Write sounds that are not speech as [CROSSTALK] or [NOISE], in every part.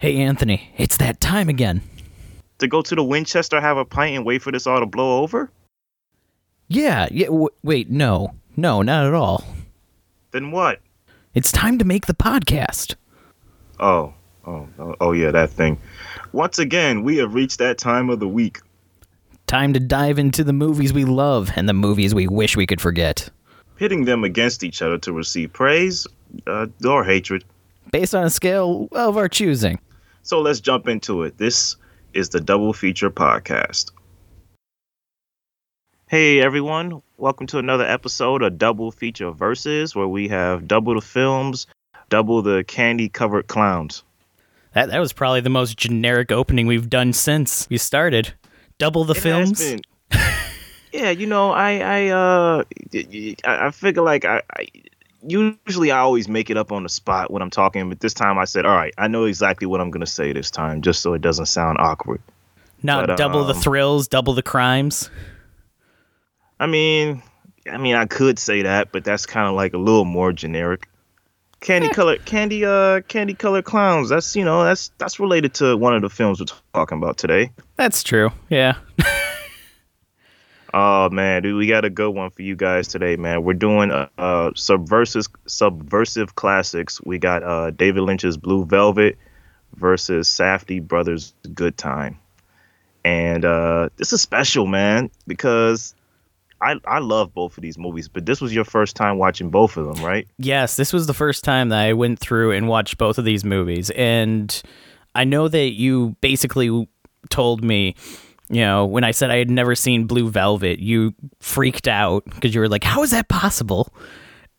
Hey, Anthony, it's that time again. To go to the Winchester, have a pint, and wait for this all to blow over? Yeah, yeah, w- wait, no. No, not at all. Then what? It's time to make the podcast. Oh, oh, oh, oh yeah, that thing. Once again, we have reached that time of the week. Time to dive into the movies we love and the movies we wish we could forget. Pitting them against each other to receive praise uh, or hatred. Based on a scale of our choosing. So let's jump into it. This is the Double Feature Podcast. Hey everyone, welcome to another episode of Double Feature Versus, where we have double the films, double the candy covered clowns. That that was probably the most generic opening we've done since we started. Double the It films. been- [LAUGHS] yeah, you know, I I uh I I figure like I, I usually I always make it up on the spot when I'm talking, but this time I said, all right, I know exactly what I'm gonna say this time, just so it doesn't sound awkward. Not but, double the um, thrills, double the crimes. I mean, I mean, I could say that, but that's kind of like a little more generic. Candy color, candy, uh, candy color clowns. That's you know, that's that's related to one of the films we're talking about today. That's true. Yeah. [LAUGHS] Oh man, dude, we got a good one for you guys today, man. We're doing uh, uh subversive subversive classics. We got uh David Lynch's Blue Velvet versus Safdie Brothers Good Time. And uh this is special, man, because I I love both of these movies, but this was your first time watching both of them, right? Yes, this was the first time that I went through and watched both of these movies. And I know that you basically told me, you know, when I said I had never seen Blue Velvet, you freaked out because you were like, how is that possible?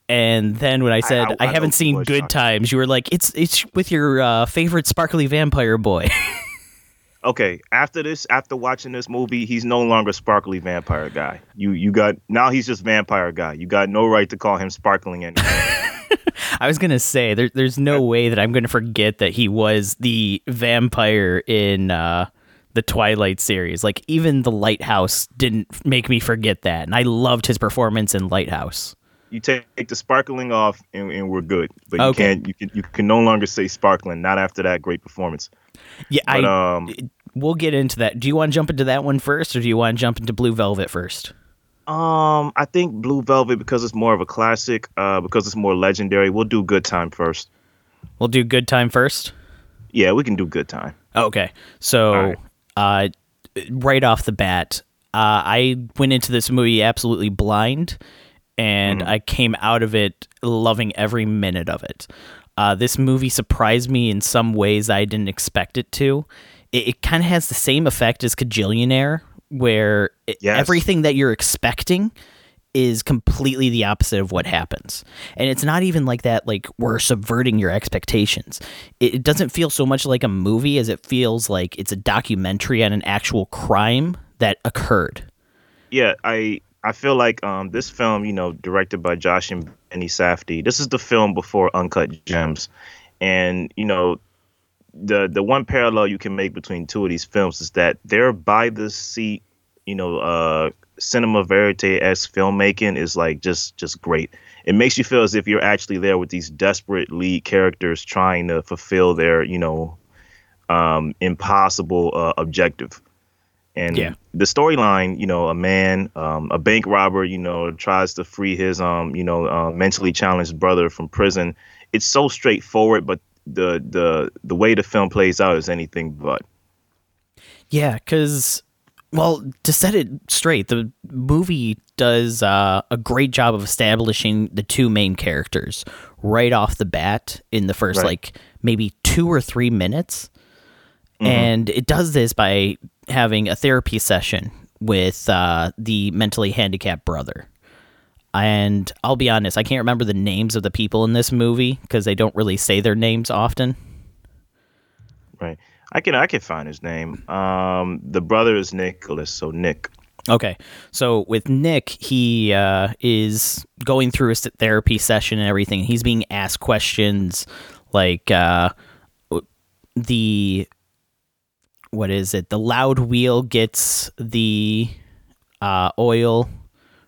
And then when I said I, I- I haven't seen Good Times, you were like, it's it's with your uh, favorite sparkly vampire boy. [LAUGHS] Okay, after this, after watching this movie, he's no longer sparkly vampire guy. You you got now he's just vampire guy. You got no right to call him sparkling anymore. [LAUGHS] I was gonna say there, there's no way that I'm gonna forget that he was the vampire in uh, the Twilight series. Like even the Lighthouse didn't make me forget that, and I loved his performance in Lighthouse. you take, the sparkling off and, and we're good. But Okay. you can't you can you can no longer say sparkling, not after that great performance. Yeah, But I um we'll get into that. Do you want to jump into that one first, or do you want to jump into Blue Velvet first? um I think Blue Velvet because it's more of a classic, uh because it's more legendary. We'll do Good Time first. We'll do Good Time first. Yeah, we can do Good Time. Okay. So, uh, right off the bat, uh, I went into this movie absolutely blind, and I came out of it loving every minute of it. Uh, this movie surprised me in some ways I didn't expect it to. It, it kind of has the same effect as Kajillionaire, where it, Yes. everything that you're expecting is completely the opposite of what happens. And it's not even like that, like we're subverting your expectations. It, it doesn't feel so much like a movie as it feels like it's a documentary on an actual crime that occurred. yeah, I I feel like um this film, you know, directed by Josh and Benny Safdie. This is the film before Uncut Gems, and you know, the the one parallel you can make between two of these films is that they're by the seat, you know, uh, cinema verite as filmmaking is like just just great. It makes you feel as if you're actually there with these desperate lead characters trying to fulfill their, you know, um, impossible uh, objective. And Yeah. the storyline, you know, a man, um, a bank robber, you know, tries to free his, um, you know, uh, mentally challenged brother from prison. It's so straightforward, but the the the way the film plays out is anything but. Yeah, because, well, to set it straight, the movie does uh, a great job of establishing the two main characters right off the bat in the first, Right. like, maybe two or three minutes. And it does this by having a therapy session with uh, the mentally handicapped brother. And I'll be honest, I can't remember the names of the people in this movie because they don't really say their names often. Right. I can I can find his name. Um, the brother is Nicholas, so Nick. Okay, so with Nick, he uh, is going through his therapy session and everything. He's being asked questions like uh, the what is it? The loud wheel gets the uh, oil,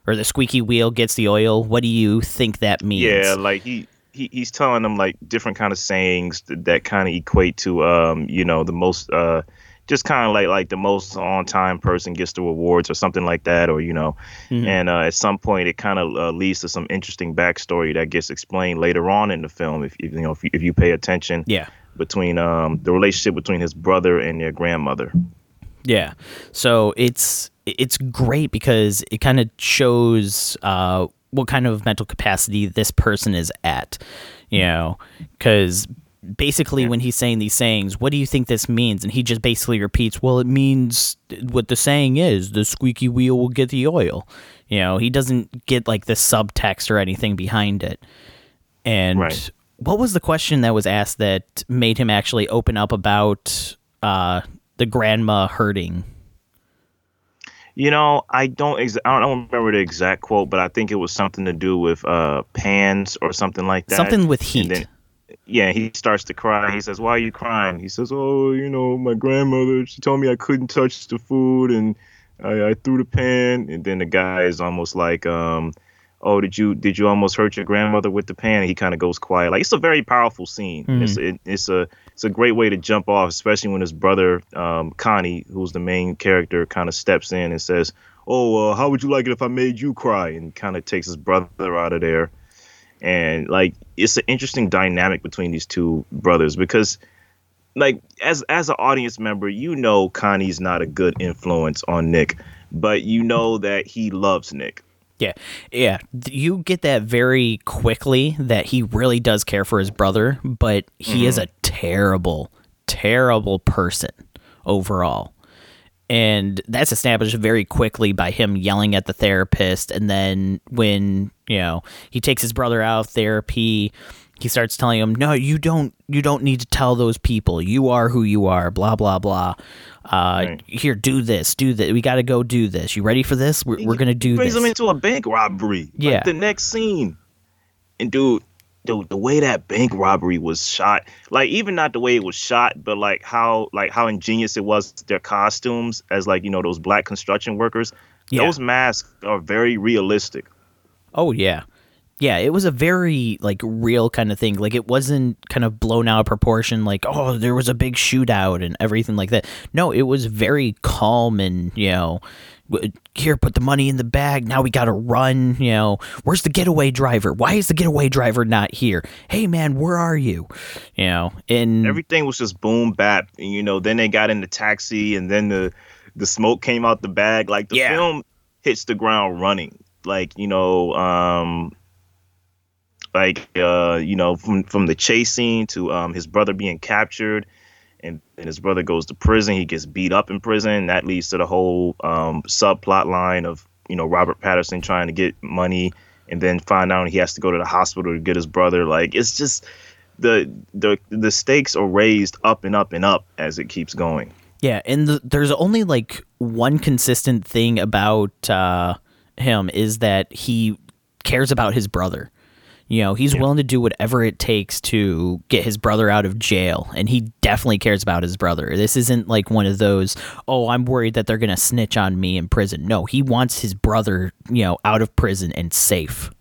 or the squeaky wheel gets the oil. What do you think that means? Yeah, like he he, he's telling them like different kind of sayings that, that kind of equate to um you know the most uh just kind of like like the most on time person gets the rewards or something like that or you know. Mm-hmm. and uh, at some point it kind of uh, leads to some interesting backstory that gets explained later on in the film if, if you know if you, if you pay attention yeah. between um the relationship between his brother and their grandmother. Yeah. So it's it's great because it kind of shows uh what kind of mental capacity this person is at you know because basically yeah. when he's saying these sayings what do you think this means and he just basically repeats well it means what the saying is the squeaky wheel will get the oil you know he doesn't get like the subtext or anything behind it and right. what was the question that was asked that made him actually open up about uh, the grandma hurting you know, I don't ex- I don't remember the exact quote, but I think it was something to do with uh, pans or something like that. Something with heat. Then, yeah, he starts to cry. He says, "Why are you crying?" He says, "Oh, you know, my grandmother. She told me I couldn't touch the food, and I, I threw the pan." And then the guy is almost like, um, "Oh, did you did you almost hurt your grandmother with the pan?" And he kind of goes quiet. Like it's a very powerful scene. Mm-hmm. It's it, it's a it's a great way to jump off, especially when his brother um, Connie, who's the main character, kind of steps in and says, "Oh, uh, how would you like it if I made you cry?" and kind of takes his brother out of there. And like, it's an interesting dynamic between these two brothers because, like, as as an audience member, you know Connie's not a good influence on Nick, but you know that he loves Nick. Yeah. Yeah. You get that very quickly that he really does care for his brother, but he mm-hmm. is a terrible, terrible person overall. And that's established very quickly by him yelling at the therapist. And then when, you know, he takes his brother out of therapy, he starts telling him, "No, you don't. You don't need to tell those people. You are who you are." Blah blah blah. Uh, right. Here, do this. Do that. We got to go do this. You ready for this? We're, we're gonna do brings this. him into a bank robbery. Yeah. Like the next scene, and dude, dude, the way that bank robbery was shot, like even not the way it was shot, but like how like how ingenious it was. Their costumes as like you know those black construction workers. Yeah. Those masks are very realistic. Oh yeah yeah, it was a very like real kind of thing. Like it wasn't kind of blown out of proportion. Like oh, there was a big shootout and everything like that. No, it was very calm and you know, here put the money in the bag. Now we got to run. You know, where's the getaway driver? Why is the getaway driver not here? Hey man, where are you? You know, and everything was just boom bap. And you know, then they got in the taxi and then the the smoke came out the bag. Like the yeah. film hits the ground running. Like you know, um like uh, you know from from the chase scene to um, his brother being captured and, and his brother goes to prison he gets beat up in prison that leads to the whole um, subplot line of you know Robert Pattinson trying to get money and then find out he has to go to the hospital to get his brother. Like it's just the the the stakes are raised up and up and up as it keeps going. Yeah and the, there's only like one consistent thing about uh, him is that he cares about his brother you know, he's yeah. willing to do whatever it takes to get his brother out of jail, and he definitely cares about his brother. This isn't like one of those, oh, I'm worried that they're going to snitch on me in prison. No, he wants his brother, you know, out of prison and safe.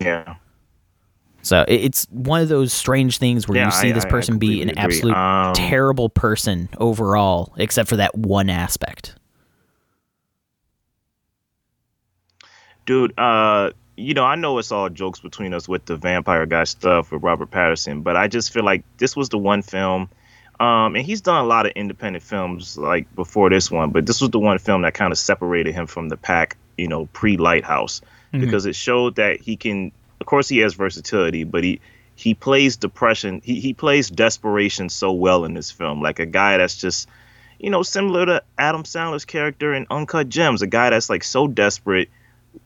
Yeah. So it's one of those strange things where yeah, you see I, this person I, I be an agree. absolute um, terrible person overall, except for that one aspect. Dude, uh, you know, I know it's all jokes between us with the vampire guy stuff with Robert Pattinson, but I just feel like this was the one film, um, and he's done a lot of independent films like before this one, but this was the one film that kind of separated him from the pack, you know, pre Lighthouse, mm-hmm. because it showed that he can. Of course, he has versatility, but he he plays depression. He he plays desperation so well in this film, like a guy that's just. You know, similar to Adam Sandler's character in Uncut Gems, a guy that's like so desperate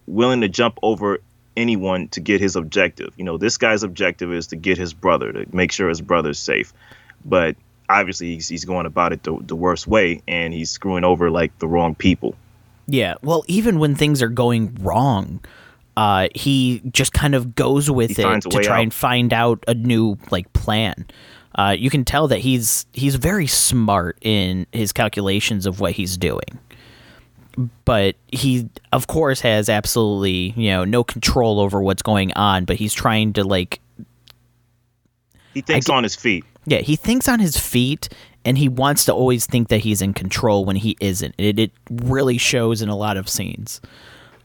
willing to jump over anyone to get his objective. You know, this guy's objective is to get his brother, to make sure his brother's safe. But obviously, he's, he's going about it the, the worst way and he's screwing over like the wrong people. Yeah. Well, even when things are going wrong, uh, he just kind of goes with he it to try out. and find out a new like plan. Uh, you can tell that he's he's very smart in his calculations of what he's doing but he of course has absolutely you know no control over what's going on but he's trying to like he thinks on his feet. Yeah he thinks on his feet and he wants to always think that he's in control when he isn't. It, it really shows in a lot of scenes.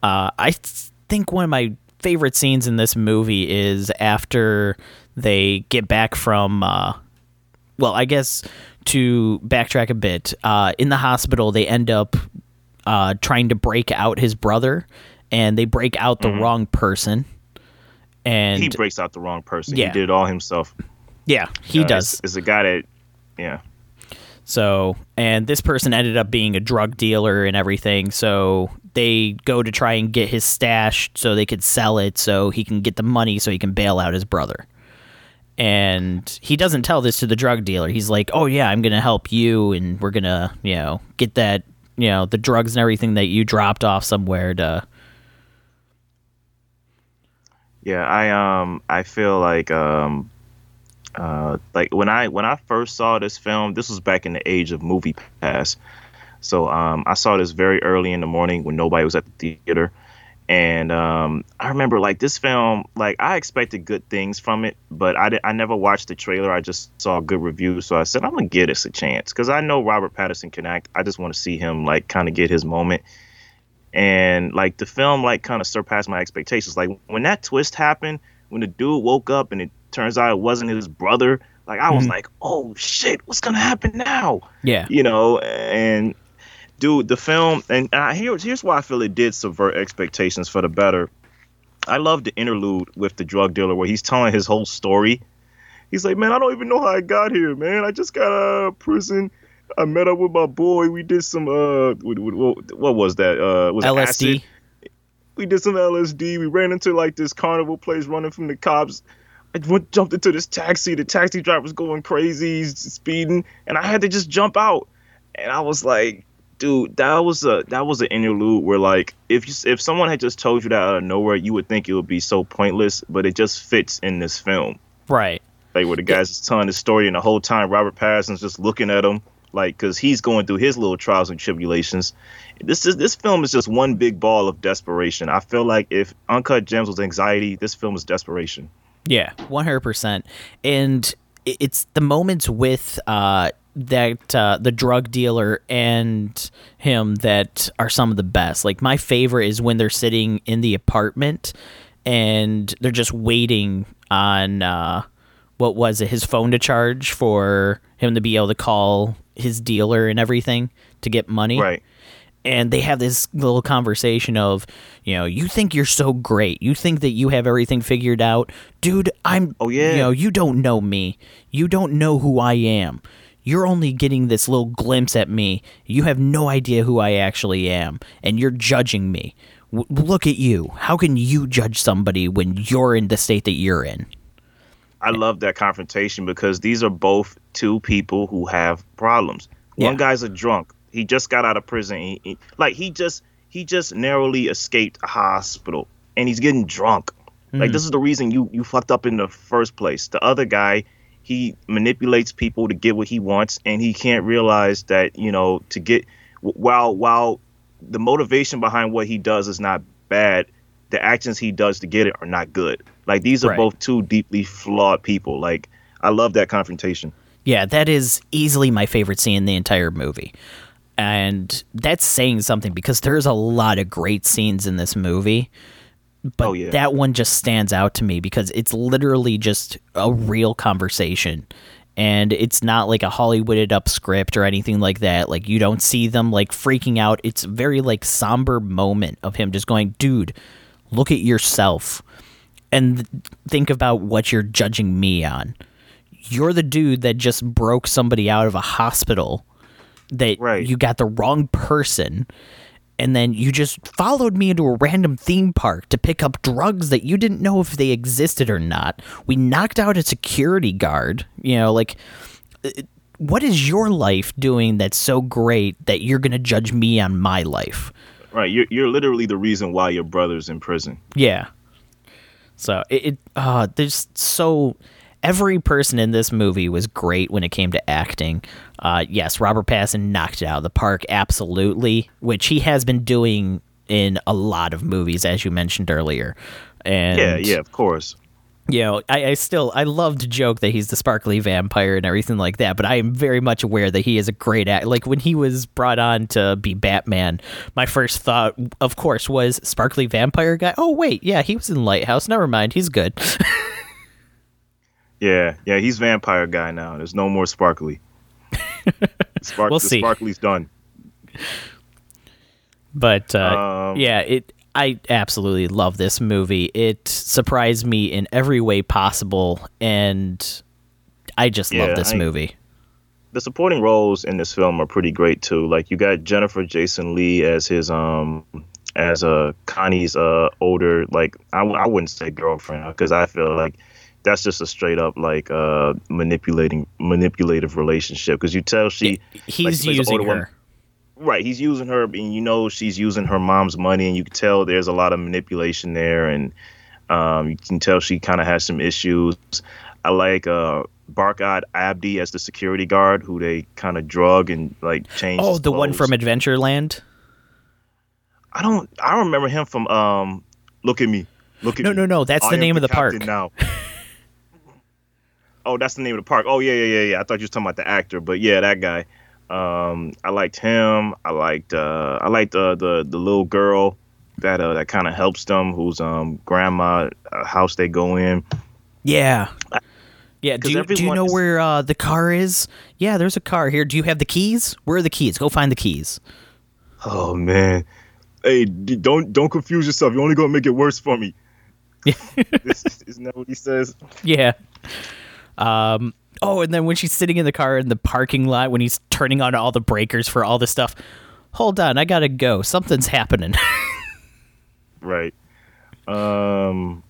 Uh, i th- think one of my favorite scenes in this movie is after they get back from uh, well i guess to backtrack a bit. Uh, in the hospital they end up uh, trying to break out his brother, and they break out the mm-hmm. wrong person. And he breaks out the wrong person. Yeah. He did it all himself. Yeah, he uh, does. Is a guy that, yeah. So, and this person ended up being a drug dealer and everything. So they go to try and get his stash so they could sell it so he can get the money so he can bail out his brother. And he doesn't tell this to the drug dealer. He's like, "Oh yeah, I'm going to help you and we're going to, you know, get that you know the drugs and everything that you dropped off somewhere to yeah i um i feel like um uh like when i when i first saw this film this was back in the age of movie pass. So um i saw this very early in the morning when nobody was at the theater and um, I remember like this film, like I expected good things from it, but I, I never watched the trailer. I just saw good reviews, so I said I'm gonna give this a chance because I know Robert Pattinson can act. I just want to see him like kind of get his moment, and like the film like kind of surpassed my expectations. Like when that twist happened, when the dude woke up and it turns out it wasn't his brother, like I was mm-hmm. like, oh shit, what's gonna happen now? Yeah, you know, and dude, the film, and uh, here's here's why I feel it did subvert expectations for the better. I love the interlude with the drug dealer where he's telling his whole story. He's like, man, I don't even know how I got here, man. I just got out of prison. I met up with my boy. We did some uh, what, what was that? Uh, was LSD. We did some LSD. We ran into like this carnival place, running from the cops. I went, jumped into this taxi. The taxi driver was going crazy, speeding, and I had to just jump out. And I was like, dude, that was a that was an interlude where like if you, if someone had just told you that out of nowhere, you would think it would be so pointless, but it just fits in this film. Right. Like where the guy's yeah. telling his story, and the whole time Robert Pattinson's just looking at him, like because he's going through his little trials and tribulations. This is this film is just one big ball of desperation. I feel like if Uncut Gems was anxiety, this film is desperation. Yeah, one hundred percent. And it's the moments with uh that uh, the drug dealer and him that are some of the best. Like my favorite is when they're sitting in the apartment and they're just waiting on uh, what was it his phone to charge for him to be able to call his dealer and everything to get money. Right. And they have this little conversation of, you know, you think you're so great. You think that you have everything figured out. Dude, I'm Oh yeah. You know, you don't know me. You don't know who I am you're only getting this little glimpse at me. You have no idea who I actually am, and you're judging me. W- look at you. How can you judge somebody when you're in the state that you're in? I love that confrontation because these are both two people who have problems. One guy's a drunk. He just got out of prison. He, he, like he just he just narrowly escaped a hospital, and he's getting drunk. Mm. Like this is the reason you you fucked up in the first place. The other guy, he manipulates people to get what he wants and he can't realize that you know to get while while the motivation behind what he does is not bad the actions he does to get it are not good. Like these are right. both two deeply flawed people. Like i love that confrontation. Yeah that is easily my favorite scene in the entire movie. And that's saying something because there's a lot of great scenes in this movie but oh, yeah. that one just stands out to me because it's literally just a real conversation and it's not like a hollywooded up script or anything like that like you don't see them like freaking out it's very like somber moment of him just going dude look at yourself and think about what you're judging me on you're the dude that just broke somebody out of a hospital that right. you got the wrong person and then you just followed me into a random theme park to pick up drugs that you didn't know if they existed or not. We knocked out a security guard. You know, like, uh, what is your life doing that's so great that you're going to judge me on my life? Right. You're, you're literally the reason why your brother's in prison. Yeah. So it, it uh, there's so every person in this movie was great when it came to acting. Uh, yes, Robert Pattinson knocked it out of the park, absolutely, which he has been doing in a lot of movies, as you mentioned earlier. And yeah, yeah, of course. You know, I, I still I love to joke that he's the sparkly vampire and everything like that, but I am very much aware that he is a great act. Like when he was brought on to be Batman, my first thought, of course, was sparkly vampire guy. Oh wait, yeah, he was in Lighthouse. Never mind, he's good. [LAUGHS] yeah, yeah, he's vampire guy now. There's no more sparkly. [LAUGHS] Spark- We'll see. Sparkly's done. But uh, Um, yeah, it. I absolutely love this movie. It surprised me in every way possible, and I just Yeah, love this I- movie. the supporting roles in this film are pretty great too. Like you got Jennifer Jason Leigh as his um as uh Connie's uh older like I, I wouldn't say girlfriend because I feel like that's just a straight up like uh manipulating manipulative relationship because you tell she He's the using her. one. right he's using her and you know she's using her mom's money and you can tell there's a lot of manipulation there and um you can tell she kind of has some issues. I like uh Barkhad Abdi as the security guard who they kind of drug and like changed. Oh, the one from Adventureland. I don't. I remember him from um. Look at me. Look at No, me. no, no. No, that's I the am name of the park. Now. [LAUGHS] oh, that's the name of the park. Oh yeah, yeah, yeah, yeah. I thought you were talking about the actor, but yeah, that guy. Um, I liked him. I liked. Uh, I liked uh, the the little girl that uh that kind of helps them, whose um grandma uh, house they go in. Yeah. Yeah. Do you, do you know is- where uh, the car is? Yeah, there's a car here. Do you have the keys? Where are the keys? Go find the keys. Oh man. Hey, don't don't confuse yourself. You're only gonna make it worse for me. [LAUGHS] is, isn't that what he says? Yeah. Um. Oh, and then when she's sitting in the car in the parking lot, when he's turning on all the breakers for all the stuff. Hold on, I gotta go. Something's happening. [LAUGHS] Right. Um.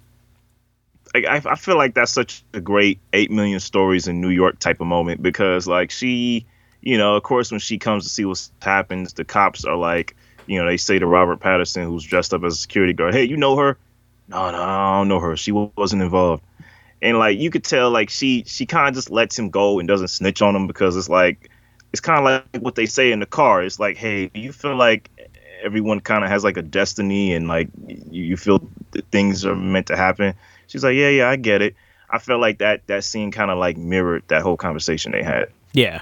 I, I feel like that's such a great eight million stories in New York type of moment because like she, you know, of course when she comes to see what happens, the cops are like, you know, they say to Robert Pattinson who's dressed up as a security guard, "Hey, you know her?" No, no, I don't know her. She wasn't involved. And like you could tell, like she she kind of just lets him go and doesn't snitch on him because it's like it's kind of like what they say in the car. It's like, hey, you feel like everyone kind of has like a destiny and like you, you feel that things are meant to happen? She's like, yeah, yeah, I get it. I felt like that that scene kind of like mirrored that whole conversation they had. Yeah.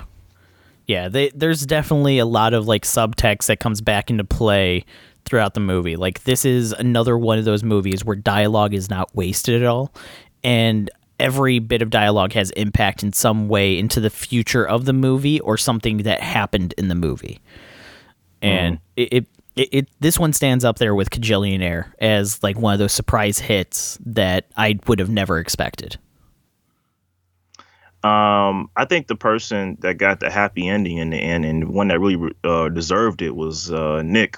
Yeah, they, there's definitely a lot of like subtext that comes back into play throughout the movie. Like this is another one of those movies where dialogue is not wasted at all and every bit of dialogue has impact in some way into the future of the movie or something that happened in the movie. And it, it it, it this one stands up there with Kajillionaire as like one of those surprise hits that I would have never expected. Um, I think the person that got the happy ending in the end and one that really uh, deserved it was uh, Nick.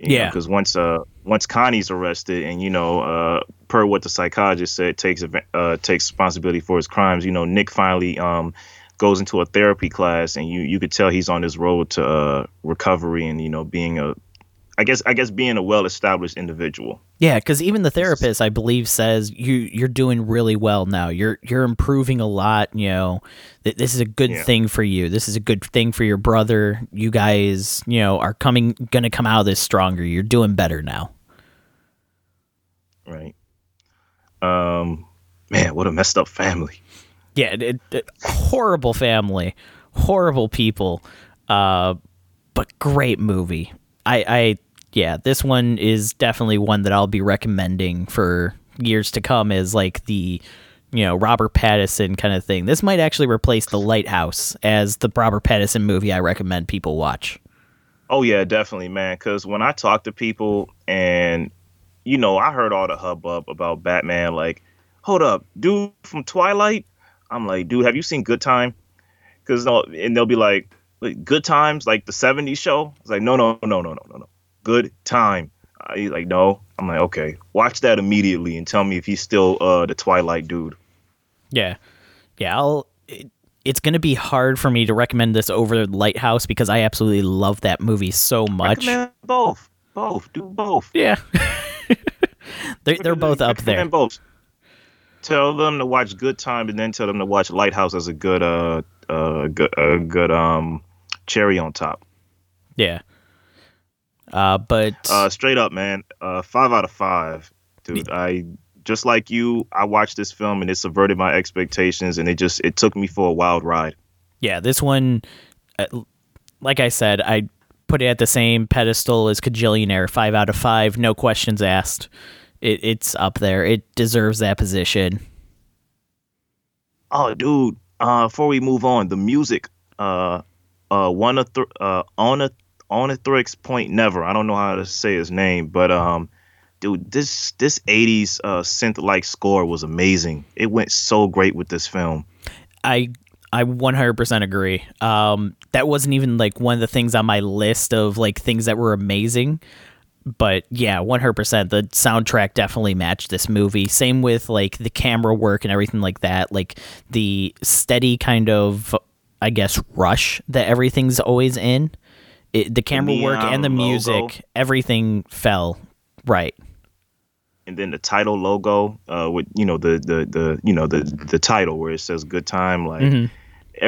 Yeah. because once uh once Connie's arrested and you know uh per what the psychologist said takes uh takes responsibility for his crimes, you know Nick finally um goes into a therapy class and you you could tell he's on his road to uh recovery and you know being a I guess I guess being a well established individual. Yeah, because even the therapist, I believe, says you you're doing really well now. You're you're improving a lot. You know, th- this is a good Yeah. thing for you. This is a good thing for your brother. You guys, you know, are coming gonna come out of this stronger. You're doing better now. Right. Um man, what a messed up family. Yeah, it, it- horrible family, horrible people, uh, but great movie. I, I yeah, this one is definitely one that I'll be recommending for years to come as like the you know Robert Pattinson kind of thing. This might actually replace The Lighthouse as the Robert Pattinson movie I recommend people watch. Oh yeah, definitely, man. Because when I talk to people, and you know, I heard all the hubbub about Batman. Like, hold up, dude from Twilight. I'm like, dude, have you seen Good Time? Because and they'll be like, Good Times, like the '70s show. It's like, no, no, no, no, no, no, no. Good Time. Uh, he's like, no. I'm like, okay, watch that immediately and tell me if he's still uh the Twilight dude. Yeah, yeah. I'll. It, it's gonna be hard for me to recommend this over Lighthouse because I absolutely love that movie so much. Recommend both, both, do both. Yeah. [LAUGHS] they're they're both up there. Both. tell them to watch Good Time, and then tell them to watch Lighthouse as a good uh uh good a good um cherry on top. Yeah. Uh, but Uh, straight up, man, uh, five out of five, dude. I just like you, I watched this film and it subverted my expectations, and it just it took me for a wild ride. yeah, this one, uh, like I said, I put it at the same pedestal as Kajillionaire. Five out of five, no questions asked. It, it's up there. It deserves that position. Oh, dude. Uh, before we move on, the music. Uh, uh, one of th- uh, on a on a Thrix Point Never. I don't know how to say his name, but um, dude, this this '80s uh synth like score was amazing. It went so great with this film. I I 100% agree. Um, that wasn't even like one of the things on my list of like things that were amazing. But yeah, 100%. The soundtrack definitely matched this movie. Same with like the camera work and everything like that. Like the steady kind of, I guess, rush that everything's always in. It, the camera work and the neon music, logo. everything fell right. And then the title logo uh with you know the the the you know the the title where it says good time like Mhm.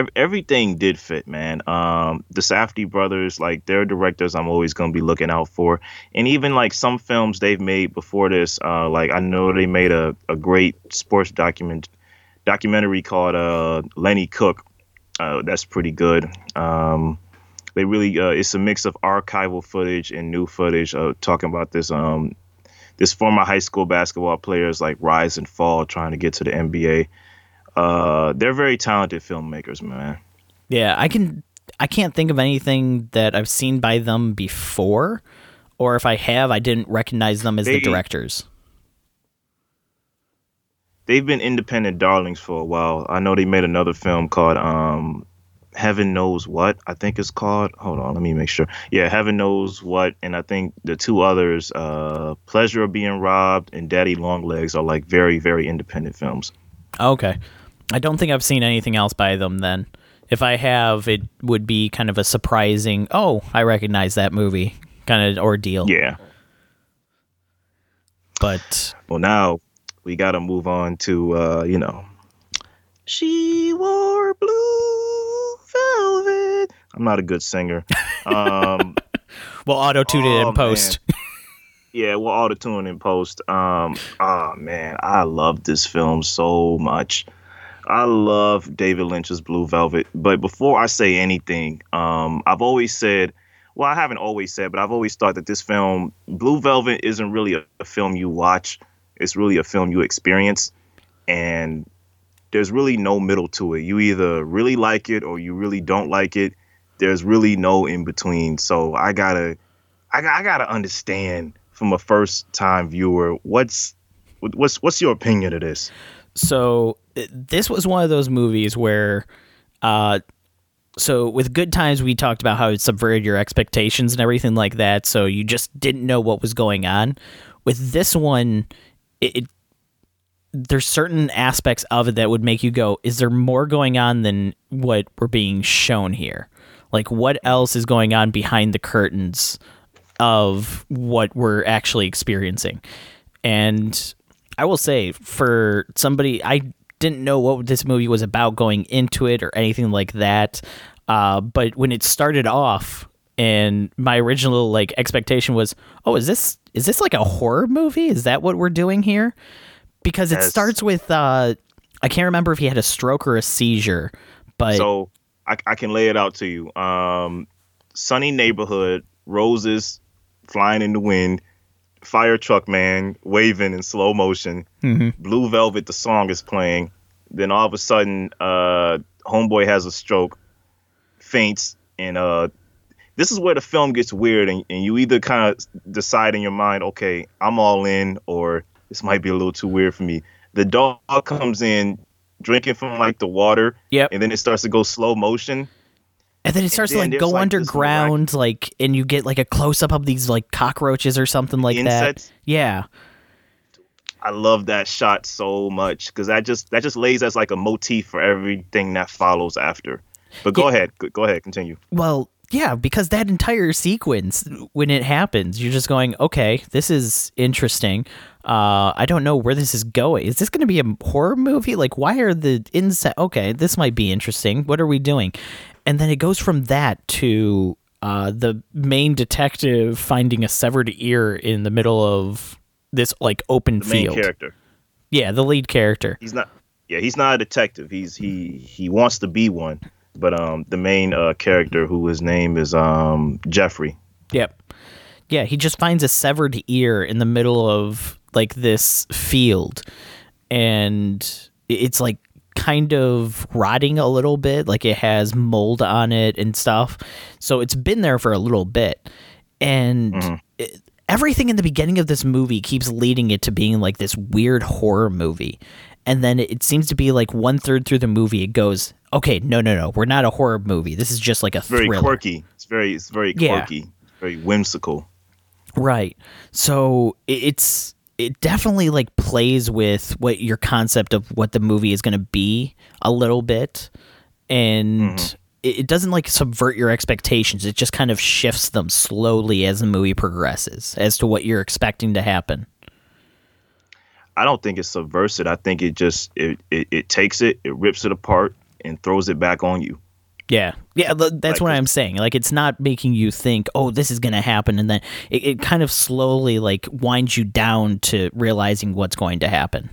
ev- everything did fit man. Um the safdie brothers like they're directors i'm always going to be looking out for. And even like some films they've made before this uh like i know they made a, a great sports document documentary called uh Lenny Cooke. Uh that's pretty good. Um they really uh, it's a mix of archival footage and new footage uh, talking about this um this former high school basketball players like rise and fall trying to get to the NBA. Uh, they're very talented filmmakers, man. Yeah, I can. I can't think of anything that I've seen by them before, or if I have, I didn't recognize them as the directors. They've been independent darlings for a while. I know they made another film called um, Heaven Knows What. I think it's called. Hold on, let me make sure. Yeah, Heaven Knows What, and I think the two others, uh, Pleasure of Being Robbed and Daddy Longlegs, are like very, very independent films. Okay, I don't think I've seen anything else by them. Then, if I have, it would be kind of a surprising. Oh, I recognize that movie kind of ordeal. Yeah. But Well, now we got to move on to, uh, you know, she wore blue velvet. I'm not a good singer. Um, [LAUGHS] we'll auto tune it Oh, in post. yeah, we'll auto tune in post. Um, oh man, I love this film so much. I love David Lynch's Blue Velvet. But before I say anything, um, I've always said, well, I haven't always said, but I've always thought that this film, Blue Velvet, isn't really a, a film you watch. It's really a film you experience. And there's really no middle to it. You either really like it or you really don't like it. There's really no in between. So I gotta, I, I gotta understand from a first time viewer what's what's what's your opinion of this? so this was one of those movies where uh so with good times we talked about how it subverted your expectations and everything like that so you just didn't know what was going on with this one it, it there's certain aspects of it that would make you go is there more going on than what we're being shown here like what else is going on behind the curtains of what we're actually experiencing and I will say for somebody I didn't know what this movie was about going into it or anything like that. Uh, but when it started off, and my original like expectation was, oh, is this is this like a horror movie? Is that what we're doing here? Because it Yes. starts with uh, I can't remember if he had a stroke or a seizure, but So I, I can lay it out to you. Um, sunny neighborhood, roses flying in the wind, fire truck man waving in slow motion, Mhm. blue velvet. The song is playing. Then all of a sudden, uh, homeboy has a stroke, faints, and uh, this is where the film gets weird, and, and you either kind of decide in your mind, okay, I'm all in, or this might be a little too weird for me. The dog comes in, drinking from like the water, Yep. and then it starts to go slow motion. And then it starts to like go like, underground, like, and you get like a close up of these like cockroaches or something like that. Yeah. I love that shot so much because that just that just lays as like a motif for everything that follows after. But go Yeah. ahead, go, go ahead, continue. Well, yeah, because that entire sequence when it happens, you're just going, okay, this is interesting. Uh, I don't know where this is going. Is this going to be a horror movie? Like, why are the insect? Okay, this might be interesting. What are we doing? And then it goes from that to uh, the main detective finding a severed ear in the middle of this like open The field. character. Yeah, the lead character. He's not. Yeah, he's not a detective. He's he he wants to be one. But um, the main uh character, who his name is um Jeffrey. Yep. Yeah, he just finds a severed ear in the middle of like this field and it's like kind of rotting a little bit, like it has mold on it and stuff. So it's been there for a little bit. And mm-hmm. it, everything in the beginning of this movie keeps leading it to being like this weird horror movie. And then it seems to be like one third through the movie, it goes, okay, no, no, no, we're not a horror movie. This is just like a Very thriller. quirky. It's very it's very Yeah. quirky. Very whimsical. Right. So it's it definitely like plays with what your concept of what the movie is going to be a little bit and mm-hmm. it, it doesn't like subvert your expectations. It just kind of shifts them slowly as the movie progresses as to what you're expecting to happen. I don't think it subverts it. I think it just it, it, it takes it, it rips it apart, and throws it back on you. Yeah. Yeah, th- that's Like what I'm saying. Like it's not making you think, "Oh, this is going to happen." And then it, it kind of slowly like winds you down to realizing what's going to happen.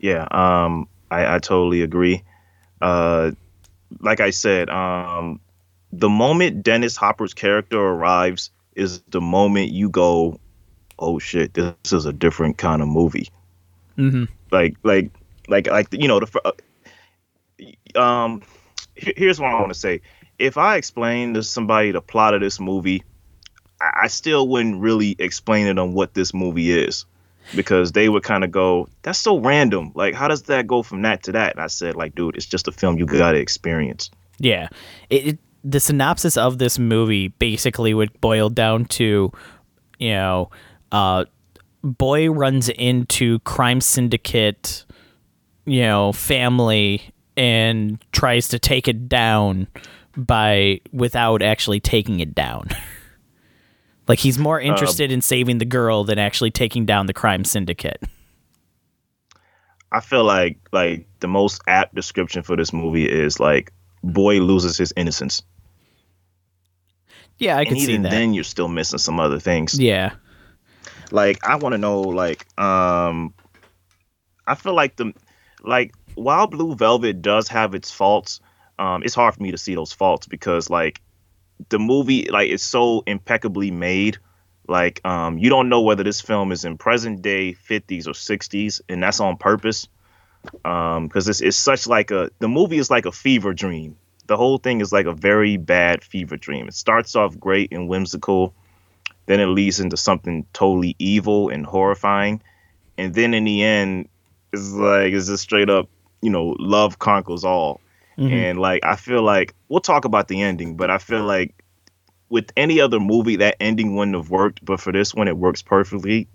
Yeah, um, I, I totally agree. Uh, like I said, um, the moment Dennis Hopper's character arrives is the moment you go, "Oh shit, this is a different kind of movie." Mhm. Like, like, like, like you know the. uh, Um, here's what I want to say. If I explain to somebody the plot of this movie, I, I still wouldn't really explain it on what this movie is because they would kind of go, "That's so random. Like, how does that go from that to that?" And I said, "Like, dude, it's just a film you got to experience." Yeah. It, it the synopsis of this movie basically would boil down to, you know, uh boy runs into crime syndicate, you know, family and tries to take it down by without actually taking it down. [LAUGHS] like he's more interested in saving the girl than actually taking down the crime syndicate. [LAUGHS] I feel like like the most apt description for this movie is like boy loses his innocence, Yeah, I can see that. then you're still missing some other things. yeah. like i want to know like um i feel like the like while blue velvet does have its faults um it's hard for me to see those faults because like the movie like it's so impeccably made. Like um you don't know whether this film is in present day 50s or 60s and that's on purpose. Um because it's, it's such like a the movie is like a fever dream. The whole thing is like a very bad fever dream. It starts off great and whimsical then it leads into something totally evil and horrifying and then in the end it's like it's just straight up you know love conquers all. Mm-hmm. And like i feel like we'll talk about the ending but i feel like with any other movie that ending wouldn't have worked but for this one it works perfectly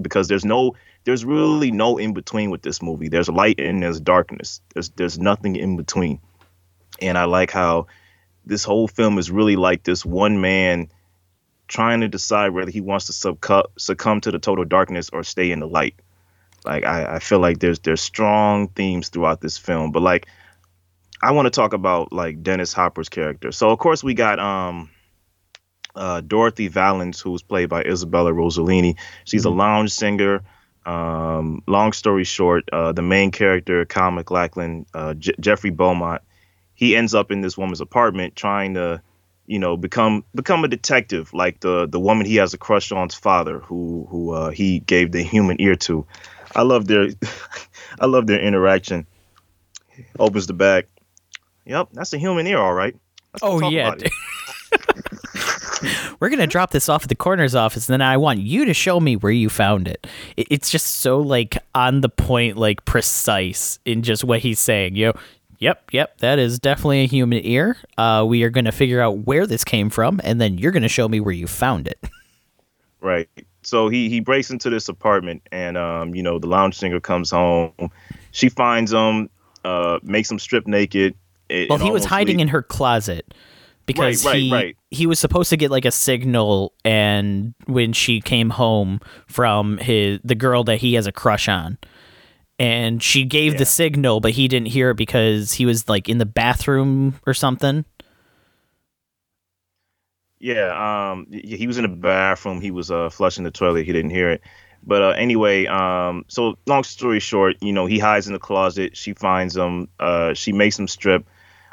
because there's no there's really no in between with this movie. There's light and there's darkness. There's there's nothing in between. And i like how this whole film is really like this one man trying to decide whether he wants to succumb, succumb to the total darkness or stay in the light. Like I, I feel like there's there's strong themes throughout this film, but like I want to talk about like Dennis Hopper's character. So of course we got um uh, Dorothy Vallens, who's played by Isabella Rossellini. She's a lounge singer. Um, long story short, uh, the main character, Kyle MacLachlan, uh, J- Jeffrey Beaumont, he ends up in this woman's apartment trying to you know become become a detective like the the woman he has a crush on's father who who uh, he gave the human ear to i love their [LAUGHS] i love their interaction opens the bag yep that's a human ear all right Oh yeah. [LAUGHS] We're gonna drop this off at the coroner's office, and then I want you to show me where you found it. it. It's just so like on the point, like precise in just what he's saying. You know, yep, yep, that is definitely a human ear. Uh, we are gonna figure out where this came from, and then you're gonna show me where you found it. right so he he breaks into this apartment and um you know the lounge singer comes home she finds him uh makes him strip naked It- Well, it he was hiding in her closet because Right, right, he right. he was supposed to get like a signal and when she came home from his the girl that he has a crush on and she gave Yeah. the signal but he didn't hear it because he was like in the bathroom or something Yeah, um, he was in the bathroom. He was uh, flushing the toilet. He didn't hear it. But uh, anyway, um, so long story short, you know, he hides in the closet. She finds him. Uh, she makes him strip.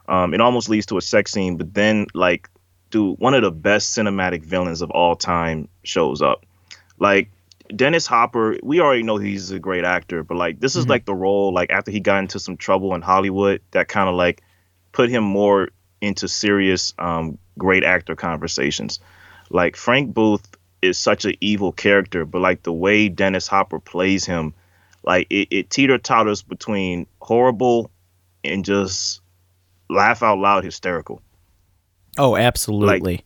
Um, it almost leads to a sex scene. But then, like, dude, one of the best cinematic villains of all time shows up. Like Dennis Hopper, we already know he's a great actor, but like this is Mhm. like the role like after he got into some trouble in Hollywood that kind of like put him more into serious um, great actor conversations. Like Frank Booth is such an evil character, but like the way Dennis Hopper plays him, like it, it teeter totters between horrible and just laugh out loud hysterical. oh absolutely Like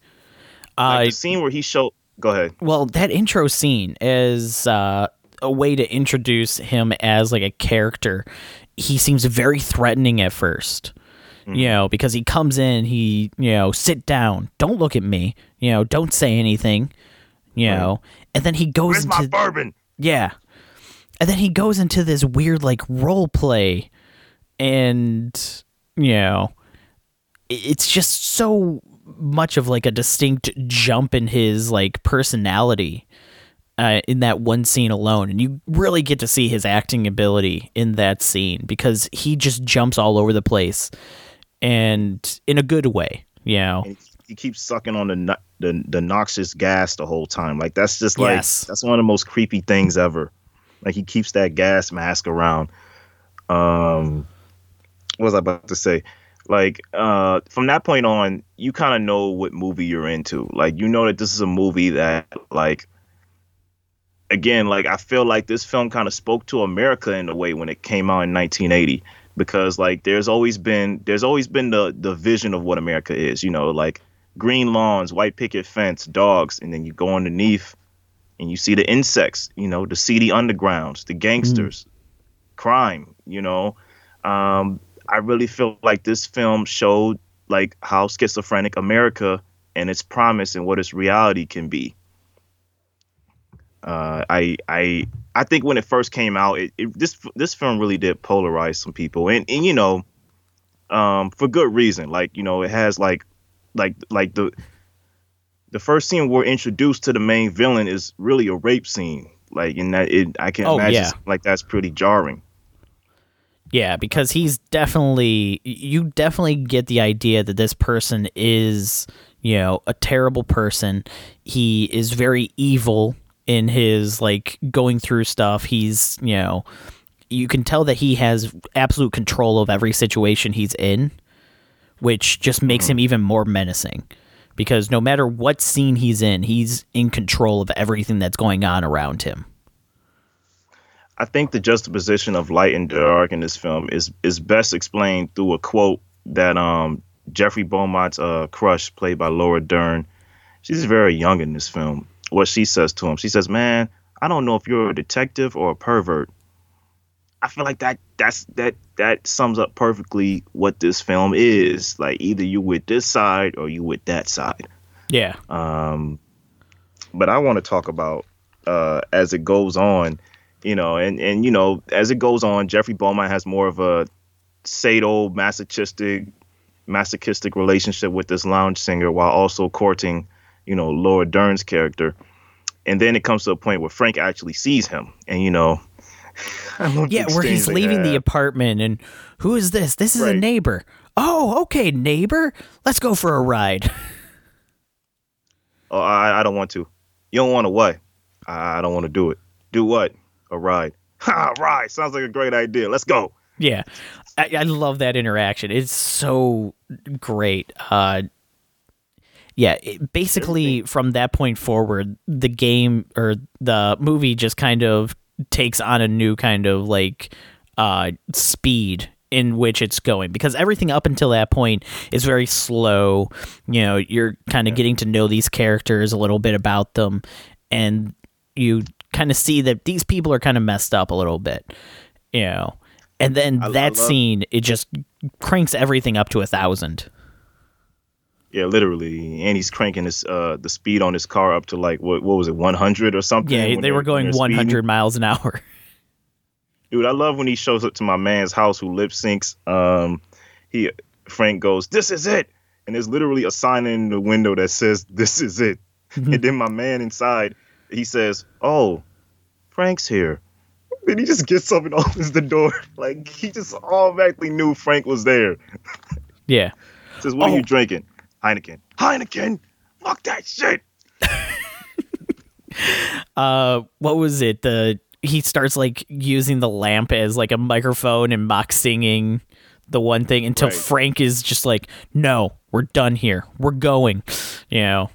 uh, the scene where he showed. Go ahead. well that intro scene is uh, a way to introduce him as like a character he seems very threatening at 1st Mm-hmm. you know because he comes in he you know sit down don't look at me you know don't say anything you know and then he goes Where's my into bourbon? yeah and then he goes into this weird like role play and you know it's just so much of like a distinct jump in his like personality uh, in that one scene alone and you really get to see his acting ability in that scene because he just jumps all over the place and in a good way you know and he keeps sucking on the the the noxious gas the whole time. Like that's just like Yes. that's one of the most creepy things ever. Like he keeps that gas mask around. Um, what was I about to say? Like uh, from that point on, you kind of know what movie you're into. Like you know that this is a movie that like. Again, like I feel like this film kind of spoke to America in a way when it came out in 1980 because like there's always been there's always been the the vision of what America is, you know, like green lawns, white picket fence, dogs, and then you go underneath and you see the insects, you know, the seedy undergrounds, the gangsters, crime, you know. Um, I really feel like this film showed like how schizophrenic America and its promise and what its reality can be. Uh, I I I think when it first came out, it, it this this film really did polarize some people, and and you know, um, for good reason. Like you know, it has like like like the the first scene we're introduced to the main villain is really a rape scene. Like in that, it I can Oh, imagine yeah. like that's pretty jarring. Yeah, because he's definitely you definitely get the idea that this person is, you know, a terrible person. He is very evil in his like going through stuff. He's, you know, you can tell that he has absolute control of every situation he's in, which just makes him even more menacing. Because no matter what scene he's in, he's in control of everything that's going on around him. I think the juxtaposition of light and dark in this film is is best explained through a quote that um Jeffrey Beaumont's uh, crush, played by Laura Dern, she's very young in this film. What she says to him, she says, "Man, I don't know if you're a detective or a pervert." I feel like that that's that that sums up perfectly what this film is. Like either you with this side or you with that side. Yeah. Um, but I want to talk about uh, as it goes on, you know, and and you know, as it goes on, Jeffrey Beaumont has more of a sado masochistic masochistic relationship with this lounge singer while also courting, you know, Laura Dern's character. And then it comes to a point where Frank actually sees him, and you know, [LAUGHS] Yeah, where he's leaving the apartment and who is this? This is a neighbor. Oh, okay, neighbor. Let's go for a ride. [LAUGHS] Oh, I, I don't want to. You don't want to what? I, I don't want to do it. Do what? A ride. [LAUGHS] Ha, ride. Sounds like a great idea. Let's go. yeah. I, I love that interaction. It's so great. Uh yeah, it, basically from that point forward, the game or the movie just kind of takes on a new kind of like uh speed in which it's going because everything up until that point is very slow. You know, you're kind of getting to know these characters a little bit about them and you kind of see that these people are kind of messed up a little bit. You know. And then I- I that love- scene it just cranks everything up to a thousand. Yeah, literally, and he's cranking his uh the speed on his car up to like what what was it, one hundred or something? Yeah, they were going 100 speeding. miles an hour. [LAUGHS] Dude, I love when he shows up to my man's house who lip syncs. Um, he Frank goes, "This is it," and there's literally a sign in the window that says, "This is it." and then my man inside, he says, "Oh, Frank's here." Then he just gets up and [LAUGHS] opens the door. [LAUGHS] Like he just automatically knew Frank was there. Yeah. Says, "What Oh. are you drinking?" Heineken. Heineken. Fuck that shit. [LAUGHS] Uh, what was it? The he starts like using the lamp as like a microphone and mock singing the one thing until Right. Frank is just like, "No, we're done here. We're going," you know.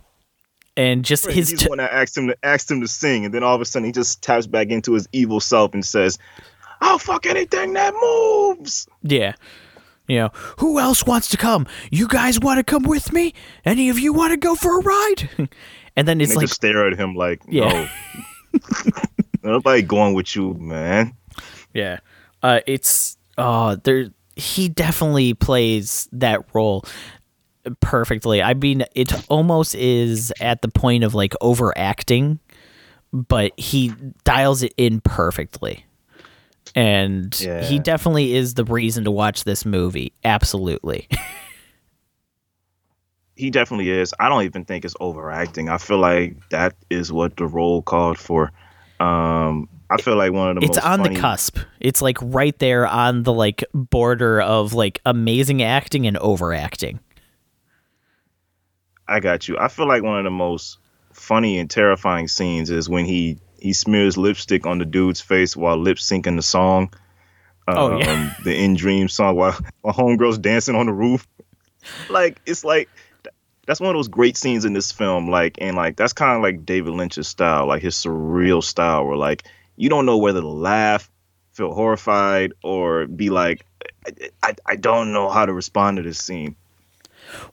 And just his He's t- one that asked him to asked him to sing, and then all of a sudden he just taps back into his evil self and says, "I'll fuck anything that moves." Yeah. You know, who else wants to come? You guys want to come with me? Any of you want to go for a ride? [LAUGHS] and then it's they like, stare at him like, Yeah. no, [LAUGHS] nobody going with you, man. yeah, uh, it's oh, there. He definitely plays that role perfectly. I mean, it almost is at the point of like overacting, but he dials it in perfectly. And he definitely is the reason to watch this movie. Absolutely. [LAUGHS] He definitely is. I don't even think it's overacting. I feel like that is what the role called for. Um, I feel like one of the it's on funny, the cusp it's like right there on the like border of like amazing acting and overacting I got you. I feel like one of the most funny and terrifying scenes is when he he smears lipstick on the dude's face while lip syncing the song. Um, Oh, yeah. the In Dream song while while homegirl's dancing on the roof. Like it's like that's one of those great scenes in this film. Like and like that's kind of like David Lynch's style, like his surreal style, where like you don't know whether to laugh, feel horrified, or be like, I, I, I don't know how to respond to this scene.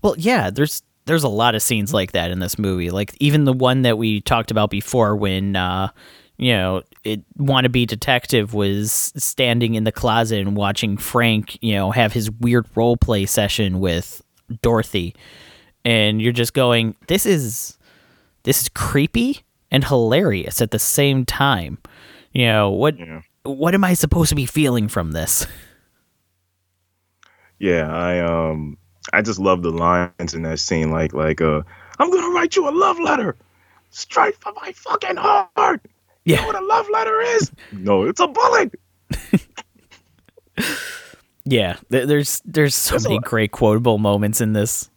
well yeah there's there's a lot of scenes like that in this movie. Like even the one that we talked about before when uh you know it wannabe detective was standing in the closet and watching frank you know have his weird role play session with dorothy. And you're just going this is this is creepy and hilarious at the same time. You know what Yeah. what am i supposed to be feeling from this? Yeah, I um I just love the lines in that scene like like uh I'm gonna write you a love letter straight from my fucking heart. You Yeah. know what a love letter is? no, it's a bullet. [LAUGHS] Yeah, there's there's so There's many lot- great quotable moments in this.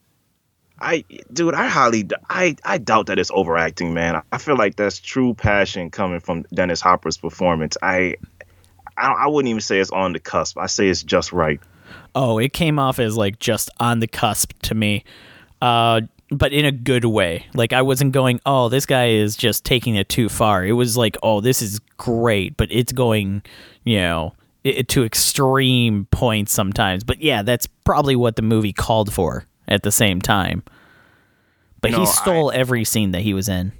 I dude, I highly I I doubt that it's overacting, man. I feel like that's true passion coming from Dennis Hopper's performance. I I, I wouldn't even say it's on the cusp. I say it's just right. Oh, it came off as like just on the cusp to me, uh, but in a good way. Like I wasn't going, oh, this guy is just taking it too far. It was like, oh, this is great, but it's going, you know, i to extreme points sometimes. But yeah, that's probably what the movie called for at the same time. But No, he I- stole every scene that he was in.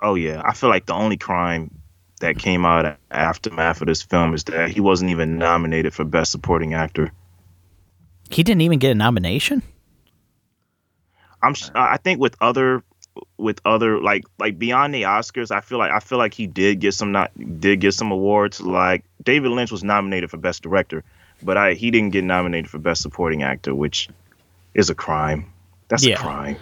Oh yeah, I feel like the only crime that came out aftermath of this film is that he wasn't even nominated for best supporting actor. He didn't even get a nomination. I'm I think with other with other like like beyond the Oscars, I feel like I feel like he did get some not did get some awards. Like David Lynch was nominated for best director, but I he didn't get nominated for best supporting actor, which is a crime. That's Yeah. a crime.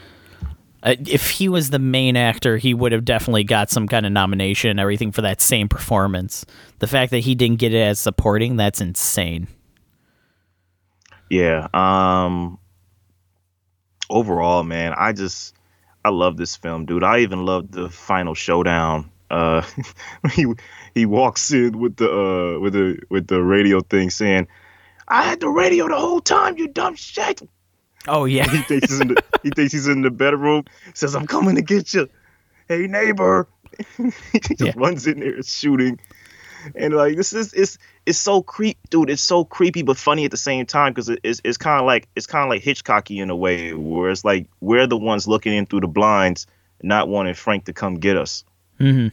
Uh, if he was the main actor, he would have definitely got some kind of nomination and everything for that same performance. The fact that he didn't get it as supporting, that's insane. Yeah. Um overall, man, I just I love this film, dude. I even love the final showdown. Uh [LAUGHS] he he walks in with the uh with the with the radio thing saying, I had the radio the whole time, you dumb shit. Oh yeah. He thinks he's in the he thinks he's in the bedroom, says, I'm coming to get you. Hey neighbor. [LAUGHS] he just Yeah. runs in there shooting. And like this is it's it's so creep dude, it's so creepy but funny at the same time because it, it's it's kind of like it's kind of like Hitchcocky in a way where it's like we're the ones looking in through the blinds, not wanting Frank to come get us. Mm-hmm.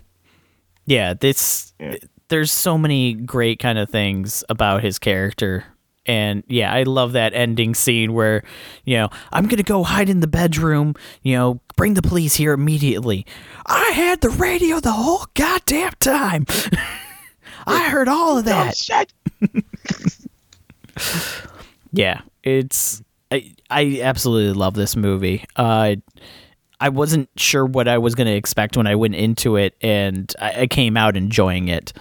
yeah. This Yeah. there's so many great kind of things about his character And yeah, I love that ending scene where, you know, I'm going to go hide in the bedroom, you know, bring the police here immediately. I had the radio the whole goddamn time. [LAUGHS] I heard all of that. [LAUGHS] yeah, it's I, I absolutely love this movie. Uh, I wasn't sure what I was going to expect when I went into it, and I, I, came out enjoying it.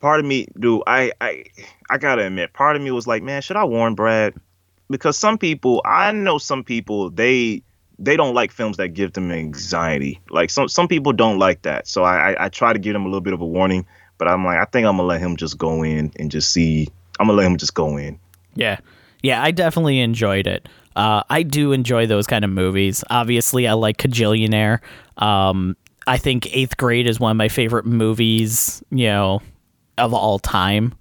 Part of me, dude, I, I, I gotta admit, part of me was like, man, should I warn Brad? Because some people, I know some people, they they don't like films that give them anxiety. Like some some people don't like that. So I, I, I try to give them a little bit of a warning, but I'm like, I think I'm gonna let him just go in and just see. I'm gonna let him just go in. Yeah, yeah, I definitely enjoyed it. Uh, I do enjoy those kind of movies. Obviously, I like Kajillionaire. Um, I think Eighth Grade is one of my favorite movies, you know, of all time.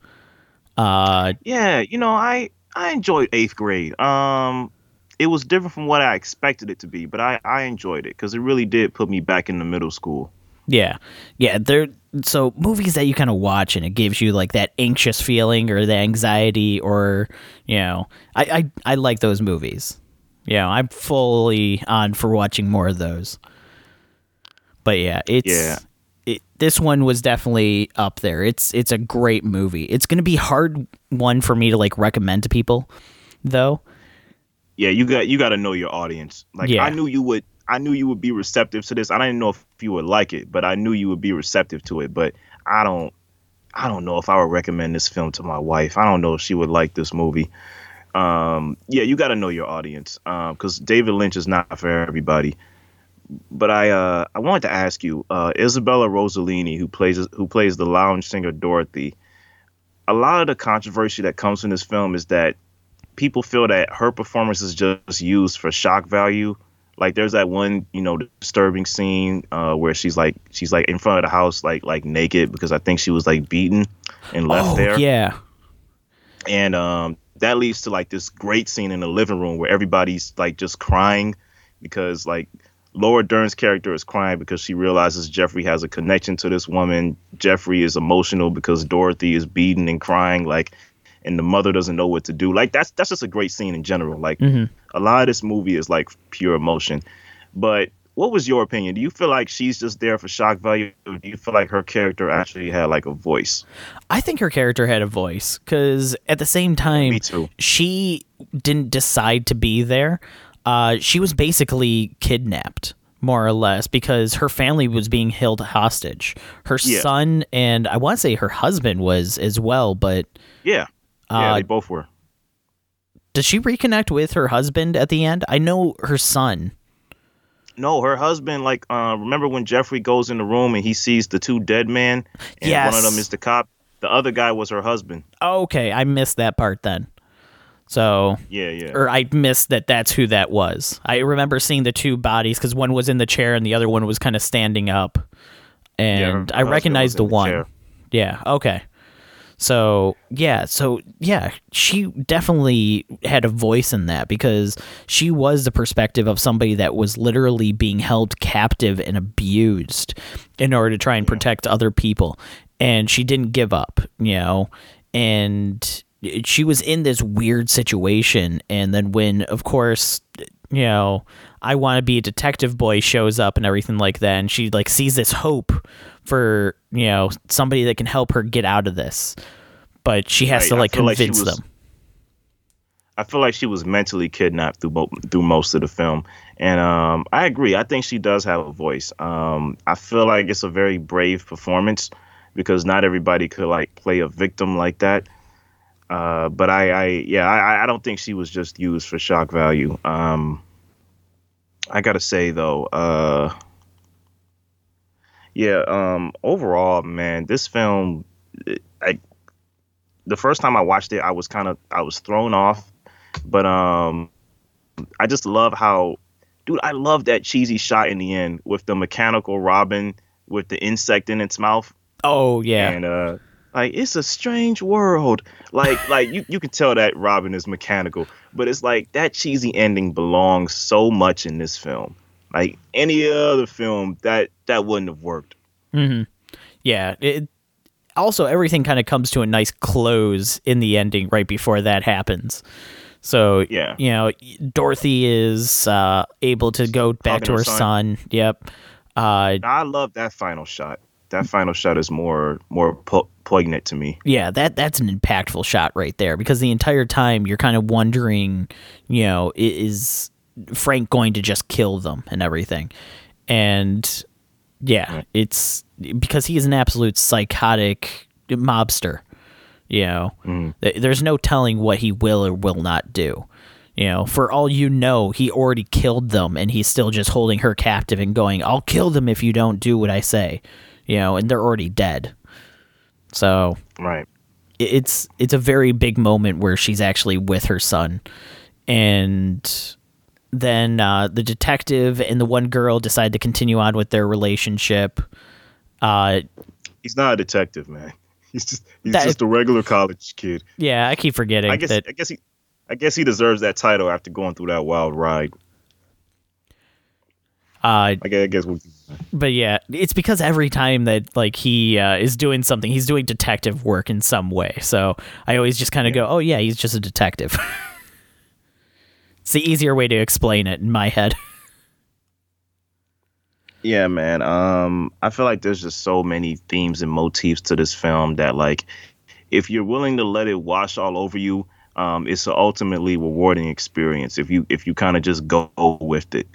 Uh, yeah, you know, I I enjoyed Eighth Grade. Um, it was different from what I expected it to be, but I I enjoyed it because it really did put me back in the middle school. Yeah, yeah. There, so movies that you kind of watch and it gives you like that anxious feeling or the anxiety or you know, I I, I like those movies. Yeah, you know, I'm fully on for watching more of those. But yeah, it's yeah. It, this one was definitely up there. It's it's a great movie. It's going to be hard one for me to like recommend to people though. Yeah, you got you got to know your audience. Like yeah. I knew you would I knew you would be receptive to this. I didn't know if you would like it, but I knew you would be receptive to it. But I don't, I don't know if I would recommend this film to my wife. I don't know if she would like this movie. Um, yeah, you got to know your audience because um, David Lynch is not for everybody. But I, uh, I wanted to ask you, uh, Isabella Rossellini, who plays who plays the lounge singer Dorothy. A lot of the controversy that comes from this film is that people feel that her performance is just used for shock value like there's that one you know disturbing scene uh, where she's like she's like in front of the house like like naked because I think she was like beaten and left oh, there. Yeah. And um, that leads to like this great scene in the living room where everybody's like just crying because like Laura Dern's character is crying because she realizes Jeffrey has a connection to this woman. Jeffrey is emotional because Dorothy is beaten and crying. Like and the mother doesn't know what to do. Like that's that's just a great scene in general. Like mm-hmm. a lot of this movie is like pure emotion. But what was your opinion? Do you feel like she's just there for shock value, or do you feel like her character actually had like a voice? I think her character had a voice because at the same time, she didn't decide to be there. Uh, she was basically kidnapped more or less because her family was being held hostage. Her yeah. son and I want to say her husband was as well, but yeah, yeah, uh, they both were. Does she reconnect with her husband at the end? I know her son. No, her husband. Like, uh, remember when Jeffrey goes in the room and he sees the two dead men, and yes. one of them is the cop. The other guy was her husband. Okay, I missed that part then. So yeah, yeah. Or I missed that. That's who that was. I remember seeing the two bodies because one was in the chair and the other one was kind of standing up, and yeah, I recognized the one. The yeah. Okay. So yeah, so yeah, she definitely had a voice in that because she was the perspective of somebody that was literally being held captive and abused in order to try and protect other people, and she didn't give up, you know, and she was in this weird situation, and then when, of course, you know, I want to be a detective boy shows up and everything like that, and she like sees this hope for you know somebody that can help her get out of this, but she has right. to like convince like was, them. I feel like she was mentally kidnapped through mo- through most of the film, and um, I agree. I think she does have a voice. Um, I feel like it's a very brave performance because not everybody could like play a victim like that. Uh, but I, I yeah, I, I don't think she was just used for shock value. Um, I gotta say though, uh, yeah, um, overall, man, this film, I, the first time I watched it, I was kind of, I was thrown off, but um, I just love how, dude, I love that cheesy shot in the end with the mechanical Robin with the insect in its mouth. Oh yeah, and uh, like it's a strange world. Like [LAUGHS] like you you can tell that Robin is mechanical, but it's like that cheesy ending belongs so much in this film. Like any other film, that that wouldn't have worked. Mm-hmm. Yeah, it, also everything kind of comes to a nice close in the ending right before that happens. So Yeah. you know, Dorothy is uh, able to go back Talking to to her her son. son. Yep. Uh, I love that final shot. That final shot is more more po- poignant to me. yeah, that that's an impactful shot right there because the entire time you're kind of wondering, you know, is Frank going to just kill them and everything, and yeah, it's because he is an absolute psychotic mobster. You know, mm. Th- there's no telling what he will or will not do. You know, for all you know, he already killed them and he's still just holding her captive and going, I'll kill them if you don't do what I say. You know, and they're already dead. So Right. it's it's a very big moment where she's actually with her son. And then uh, the detective and the one girl decide to continue on with their relationship. Uh, He's not a detective, man. [LAUGHS] He's just he's That- just a regular college kid. yeah, I keep forgetting I guess that I guess he I guess he deserves that title after going through that wild ride. uh, I guess, I guess we but yeah, it's because every time that like he uh, is doing something, he's doing detective work in some way. So I always just kind of go, "Oh yeah, he's just a detective." [LAUGHS] it's the easier way to explain it in my head. [LAUGHS] Yeah, man. Um, I feel like there's just so many themes and motifs to this film that, like, if you're willing to let it wash all over you, um, it's an ultimately rewarding experience. If you if you kind of just go with it,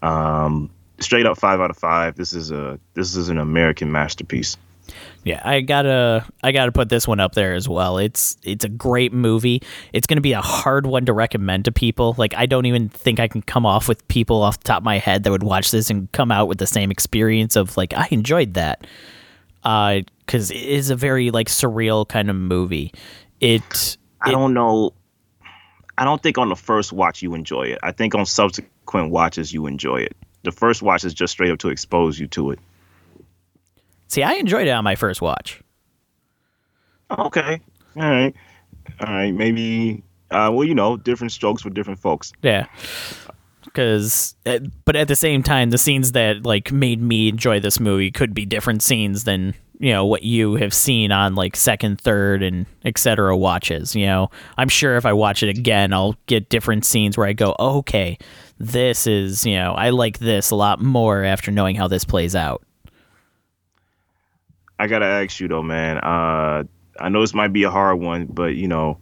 um, straight up five out of five. This is a this is an American masterpiece. Yeah, I gotta I gotta put this one up there as well. It's it's a great movie. It's gonna be a hard one to recommend to people. Like I don't even think I can come off with people off the top of my head that would watch this and come out with the same experience of like I enjoyed that. Uh, because it is a very like surreal kind of movie. It I don't know. I don't think on the first watch you enjoy it. I think on subsequent watches you enjoy it. The first watch is just straight up to expose you to it. See I enjoyed it on my first watch. Okay. All right. All right. Maybe. Uh, well, you know, different strokes for different folks. Yeah. Because, but at the same time, the scenes that like made me enjoy this movie could be different scenes than you know what you have seen on like second, third, and etc. watches. You know, I'm sure if I watch it again, I'll get different scenes where I go, oh, okay, this is you know I like this a lot more after knowing how this plays out. I gotta ask you though, man. Uh, I know this might be a hard one, but you know,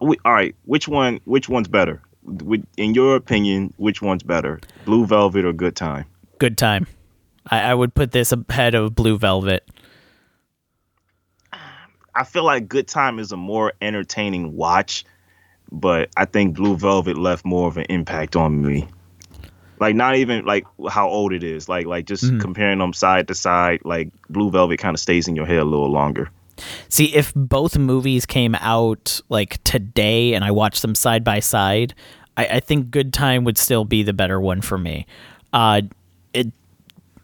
we, all right. Which one? Which one's better? In your opinion, which one's better, Blue Velvet or Good Time? Good time. I, I would put this ahead of Blue Velvet. I feel like Good Time is a more entertaining watch, but I think Blue Velvet left more of an impact on me. Like not even like how old it is, like like just comparing them side to side. Like Blue Velvet kind of stays in your head a little longer. See, if both movies came out like today and I watched them side by side, I, I think Good Time would still be the better one for me. Uh, it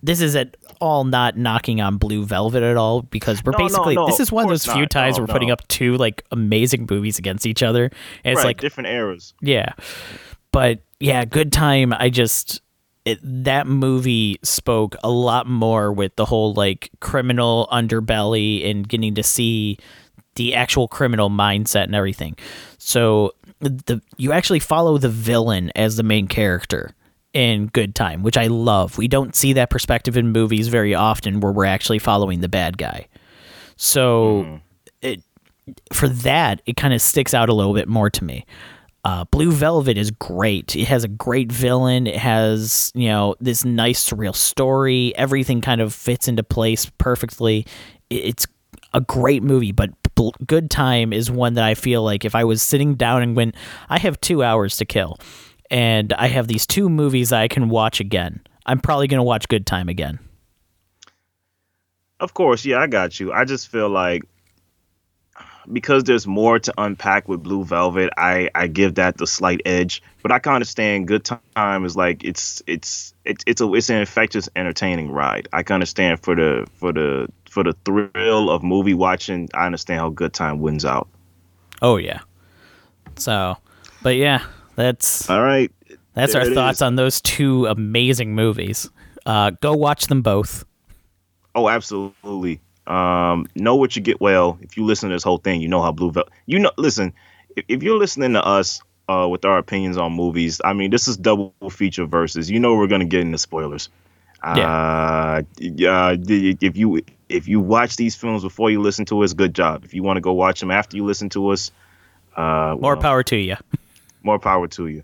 this is at all not knocking on Blue Velvet at all because we're No, no, basically no, this is one of those few not. times No, we're putting up two like amazing movies against each other, and it's right, like different eras. yeah. But yeah, Good Time, I just it, that movie spoke a lot more with the whole like criminal underbelly and getting to see the actual criminal mindset and everything. So the you actually follow the villain as the main character in Good Time, which I love. We don't see that perspective in movies very often where we're actually following the bad guy. So hmm. it for that, it kind of sticks out a little bit more to me. Uh, Blue Velvet is great. It has a great villain. It has, you know, this nice surreal story. Everything kind of fits into place perfectly. It's a great movie, but Good Time is one that I feel like if I was sitting down and went, I have two hours to kill and I have these two movies I can watch again, I'm probably going to watch Good Time again. Of course, yeah, I got you. I just feel like because there's more to unpack with Blue Velvet, I I give that the slight edge. But I can understand Good Time is like it's it's it's it's a it's an infectious, entertaining ride. I can understand for the for the for the thrill of movie watching. I understand how Good Time wins out. Oh, yeah. So, but yeah, that's. All right, That's There our thoughts is. on those two amazing movies. Uh, go watch them both. Oh, absolutely. Um, know what you get. Well, if you listen to this whole thing, you know how Blue Velvet. You know, listen. If, if you're listening to us uh, with our opinions on movies, I mean, this is double feature versus. You know, we're gonna get into spoilers. Uh, yeah. if you if you watch these films before you listen to us, good job. If you want to go watch them after you listen to us, uh, more well, power to you. [LAUGHS] more power to you.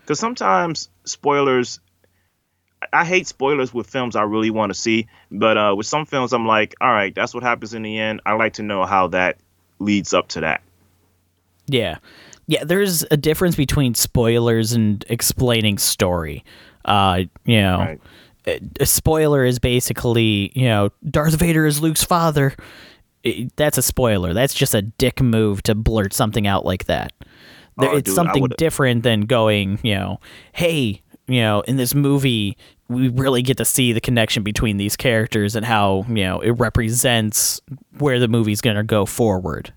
Because sometimes spoilers I hate spoilers with films I really want to see, but uh, with some films I'm like, all right, that's what happens in the end. I like to know how that leads up to that. Yeah, yeah. There's a difference between spoilers and explaining story. Uh, you know, right. a spoiler is basically you know Darth Vader is Luke's father. It, that's a spoiler. That's just a dick move to blurt something out like that. Oh, it's dude, something different than going, you know, hey, you know, in this movie, we really get to see the connection between these characters and how, you know, it represents where the movie's going to go forward.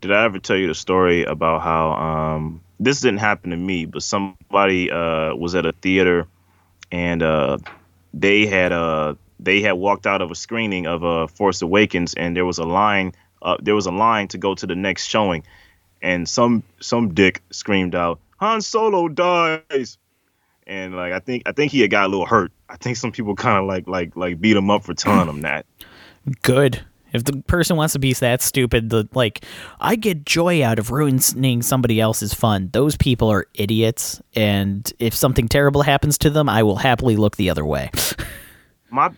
Did I ever tell you the story about how um, this didn't happen to me, but somebody uh, was at a theater and uh, they had uh, they had walked out of a screening of uh, Force Awakens and there was a line uh, there was a line to go to the next showing and some some dick screamed out Han Solo dies. And like I think I think he had got a little hurt. I think some people kind of like like like beat him up for telling him that. [CLEARS THROAT] Good. If the person wants to be that stupid, the like I get joy out of ruining somebody else's fun. Those people are idiots, and if something terrible happens to them, I will happily look the other way. [LAUGHS] my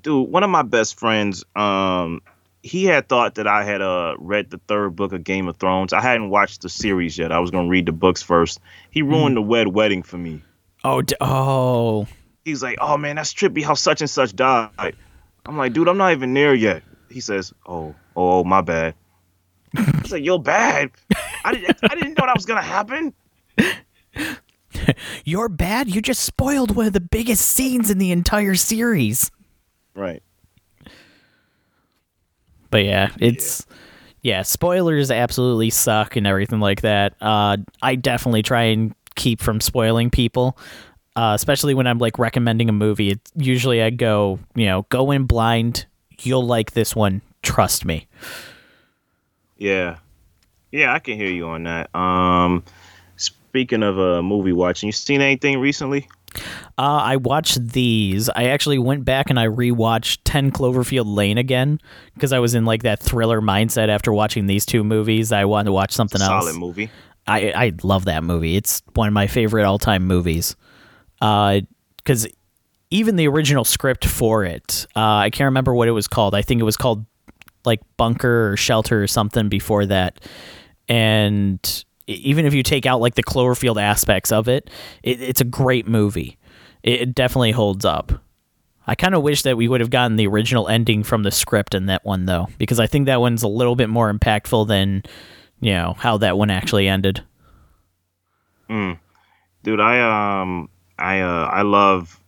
dude, one of my best friends, um, he had thought that I had uh read the third book of Game of Thrones. I hadn't watched the series yet. I was gonna read the books first. He ruined mm. the wed wedding for me. Oh, d- oh. He's like, oh man, that's trippy. How such and such died. I'm like, dude, I'm not even there yet. He says, oh, oh, my bad. He's like, you're bad. I didn't, I didn't know that was gonna happen. [LAUGHS] You're bad. You just spoiled one of the biggest scenes in the entire series. Right. But yeah, it's yeah. yeah, spoilers absolutely suck and everything like that. Uh, I definitely try and keep from spoiling people. Uh, especially when I'm like recommending a movie, it's usually I go, you know, go in blind. You'll like this one. Trust me. Yeah, yeah, I can hear you on that. Um, speaking of a uh, movie watching, you seen anything recently? Uh, I watched these. I actually went back and I rewatched 10 Cloverfield Lane again because I was in like that thriller mindset after watching these two movies. I wanted to watch something Solid else. Solid movie. I I love that movie. It's one of my favorite all time movies. Because uh, even the original script for it, uh, I can't remember what it was called. I think it was called like Bunker or Shelter or something before that. And even if you take out like the Cloverfield aspects of it, it it's a great movie. It, it definitely holds up. I kind of wish that we would have gotten the original ending from the script in that one though, because I think that one's a little bit more impactful than you know how that one actually ended. Mm. Dude, I um I uh I love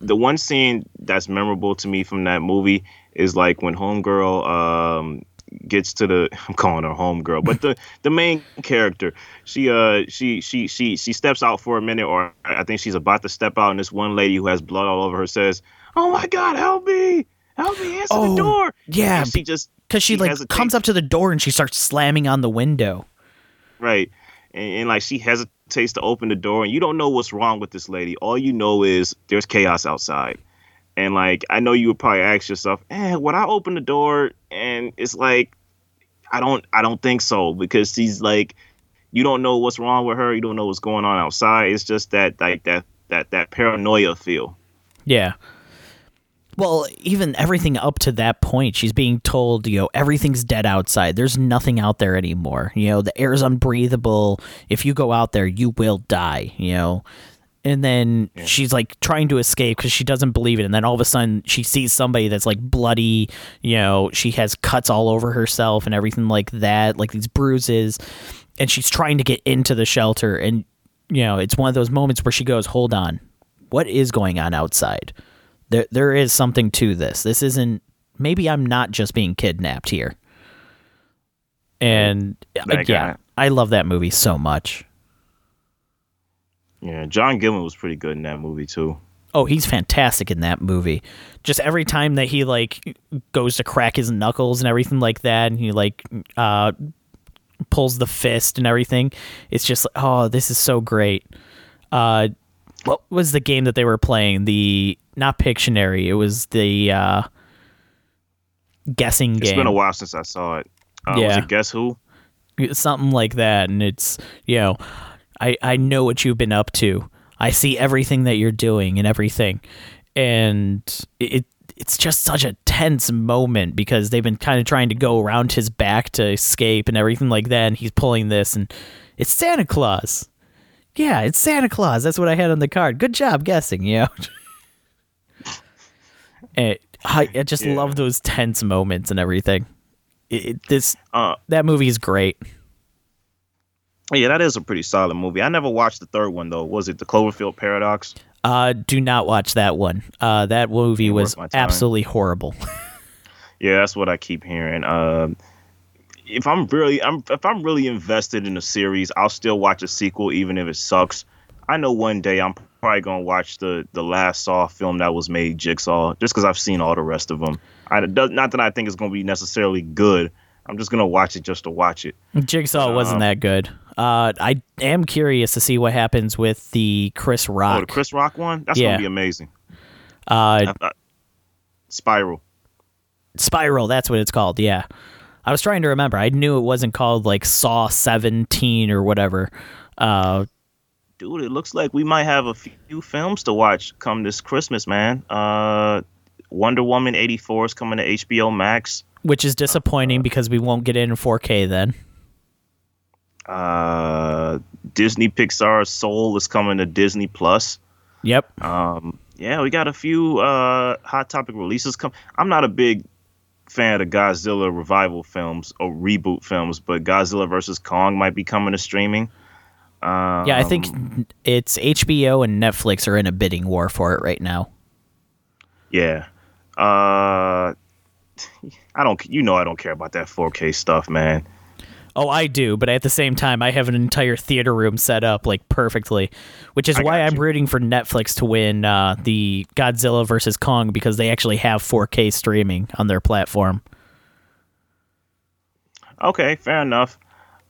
the one scene that's memorable to me from that movie is like when homegirl um gets to the [LAUGHS] I'm calling her homegirl, but the [LAUGHS] the main character, she uh she she she she steps out for a minute, or I think she's about to step out, and this one lady who has blood all over her says, "Oh my God, help me, help me, answer oh, the door." Yeah, and she just because she, she, like hesitates. comes up to the door and she starts slamming on the window. Right, and, and like she hesitates to open the door, and you don't know what's wrong with this lady. All you know is there's chaos outside. And like I know you would probably ask yourself, eh, would I open the door? And it's like I don't I don't think so because she's like you don't know what's wrong with her, you don't know what's going on outside. It's just that like that that that paranoia feel. Yeah. Well, even everything up to that point, she's being told, you know, everything's dead outside. There's nothing out there anymore. You know, the air is unbreathable. If you go out there, you will die, you know and then yeah. she's like trying to escape because she doesn't believe it and then all of a sudden she sees somebody that's like bloody you know she has cuts all over herself and everything like that like these bruises and she's trying to get into the shelter and you know it's one of those moments where she goes hold on. What is going on outside? There there is something to this. This isn't maybe i'm not just being kidnapped here. And uh, yeah i love that movie so much yeah, John Goodman was pretty good in that movie too. Oh, he's fantastic in that movie. Just every time that he like goes to crack his knuckles and everything like that, and he like uh, pulls the fist and everything, it's just like, oh, this is so great. Uh, what was the game that they were playing? The not Pictionary. It was the uh, guessing It's game. been a while since I saw it. Uh, Was Yeah. it Guess Who? something like that and it's you know i i know what you've been up to. I see everything that you're doing and everything. And it it's just such a tense moment because they've been kind of trying to go around his back to escape and everything like that and he's pulling this and it's santa claus. Yeah it's santa claus. That's what i had on the card. Good job guessing you know? [LAUGHS] And I, I just Yeah. love those tense moments and everything. It, it- this Uh, that movie is great yeah, that is a pretty solid movie. I never watched the third one though. Was it the Cloverfield Paradox? Uh, do not watch that one. Uh, that movie was worth my time. absolutely horrible. [LAUGHS] Yeah, that's what I keep hearing. Um, if I'm really, I'm if I'm really invested in a series, I'll still watch a sequel even if it sucks. I know one day I'm probably gonna watch the the last Saw film that was made, Jigsaw, just because I've seen all the rest of them. I not that I think it's gonna be necessarily good. I'm just gonna watch it just to watch it. Jigsaw wasn't Um, that good. Uh, I am curious to see what happens with the Chris Rock. Oh, the Chris Rock one, that's Yeah. gonna be amazing. uh, I- I- Spiral. Spiral, that's what it's called. Yeah. I was trying to remember. I knew it wasn't called like Saw 17 or whatever. Uh, Dude, it looks like we might have a few films to watch come this Christmas, man. Uh, Wonder Woman 84 is coming to HBO Max. which is disappointing because we won't get it in 4K then. Uh, Disney Pixar Soul is coming to Disney Plus. Yep. Um, yeah, we got a few uh, hot topic releases come. I'm not a big fan of Godzilla revival films or reboot films, but Godzilla versus Kong might be coming to streaming. Um, Yeah, I think it's HBO and Netflix are in a bidding war for it right now. Yeah. Uh, [LAUGHS] I don't. You know, I don't care about that 4K stuff, man. Oh, I do, but at the same time, I have an entire theater room set up like perfectly, which is I why I'm you. rooting for Netflix to win uh, the Godzilla versus Kong because they actually have 4K streaming on their platform. Okay, fair enough.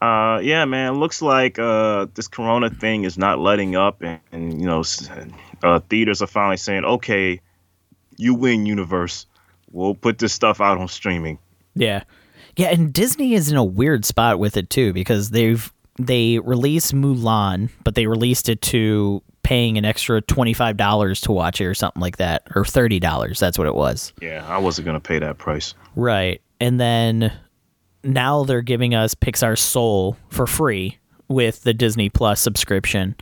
Uh, yeah, man. Looks like uh, this Corona thing is not letting up, and, and you know, uh, theaters are finally saying, "Okay, you win, universe. We'll put this stuff out on streaming." Yeah, yeah, and Disney is in a weird spot with it too because they've they released Mulan, but they released it to paying an extra twenty five dollars to watch it or something like that, or thirty dollars. That's what it was. Yeah, I wasn't gonna pay that price. Right. And then now they're giving us Pixar Soul for free with the Disney Plus subscription.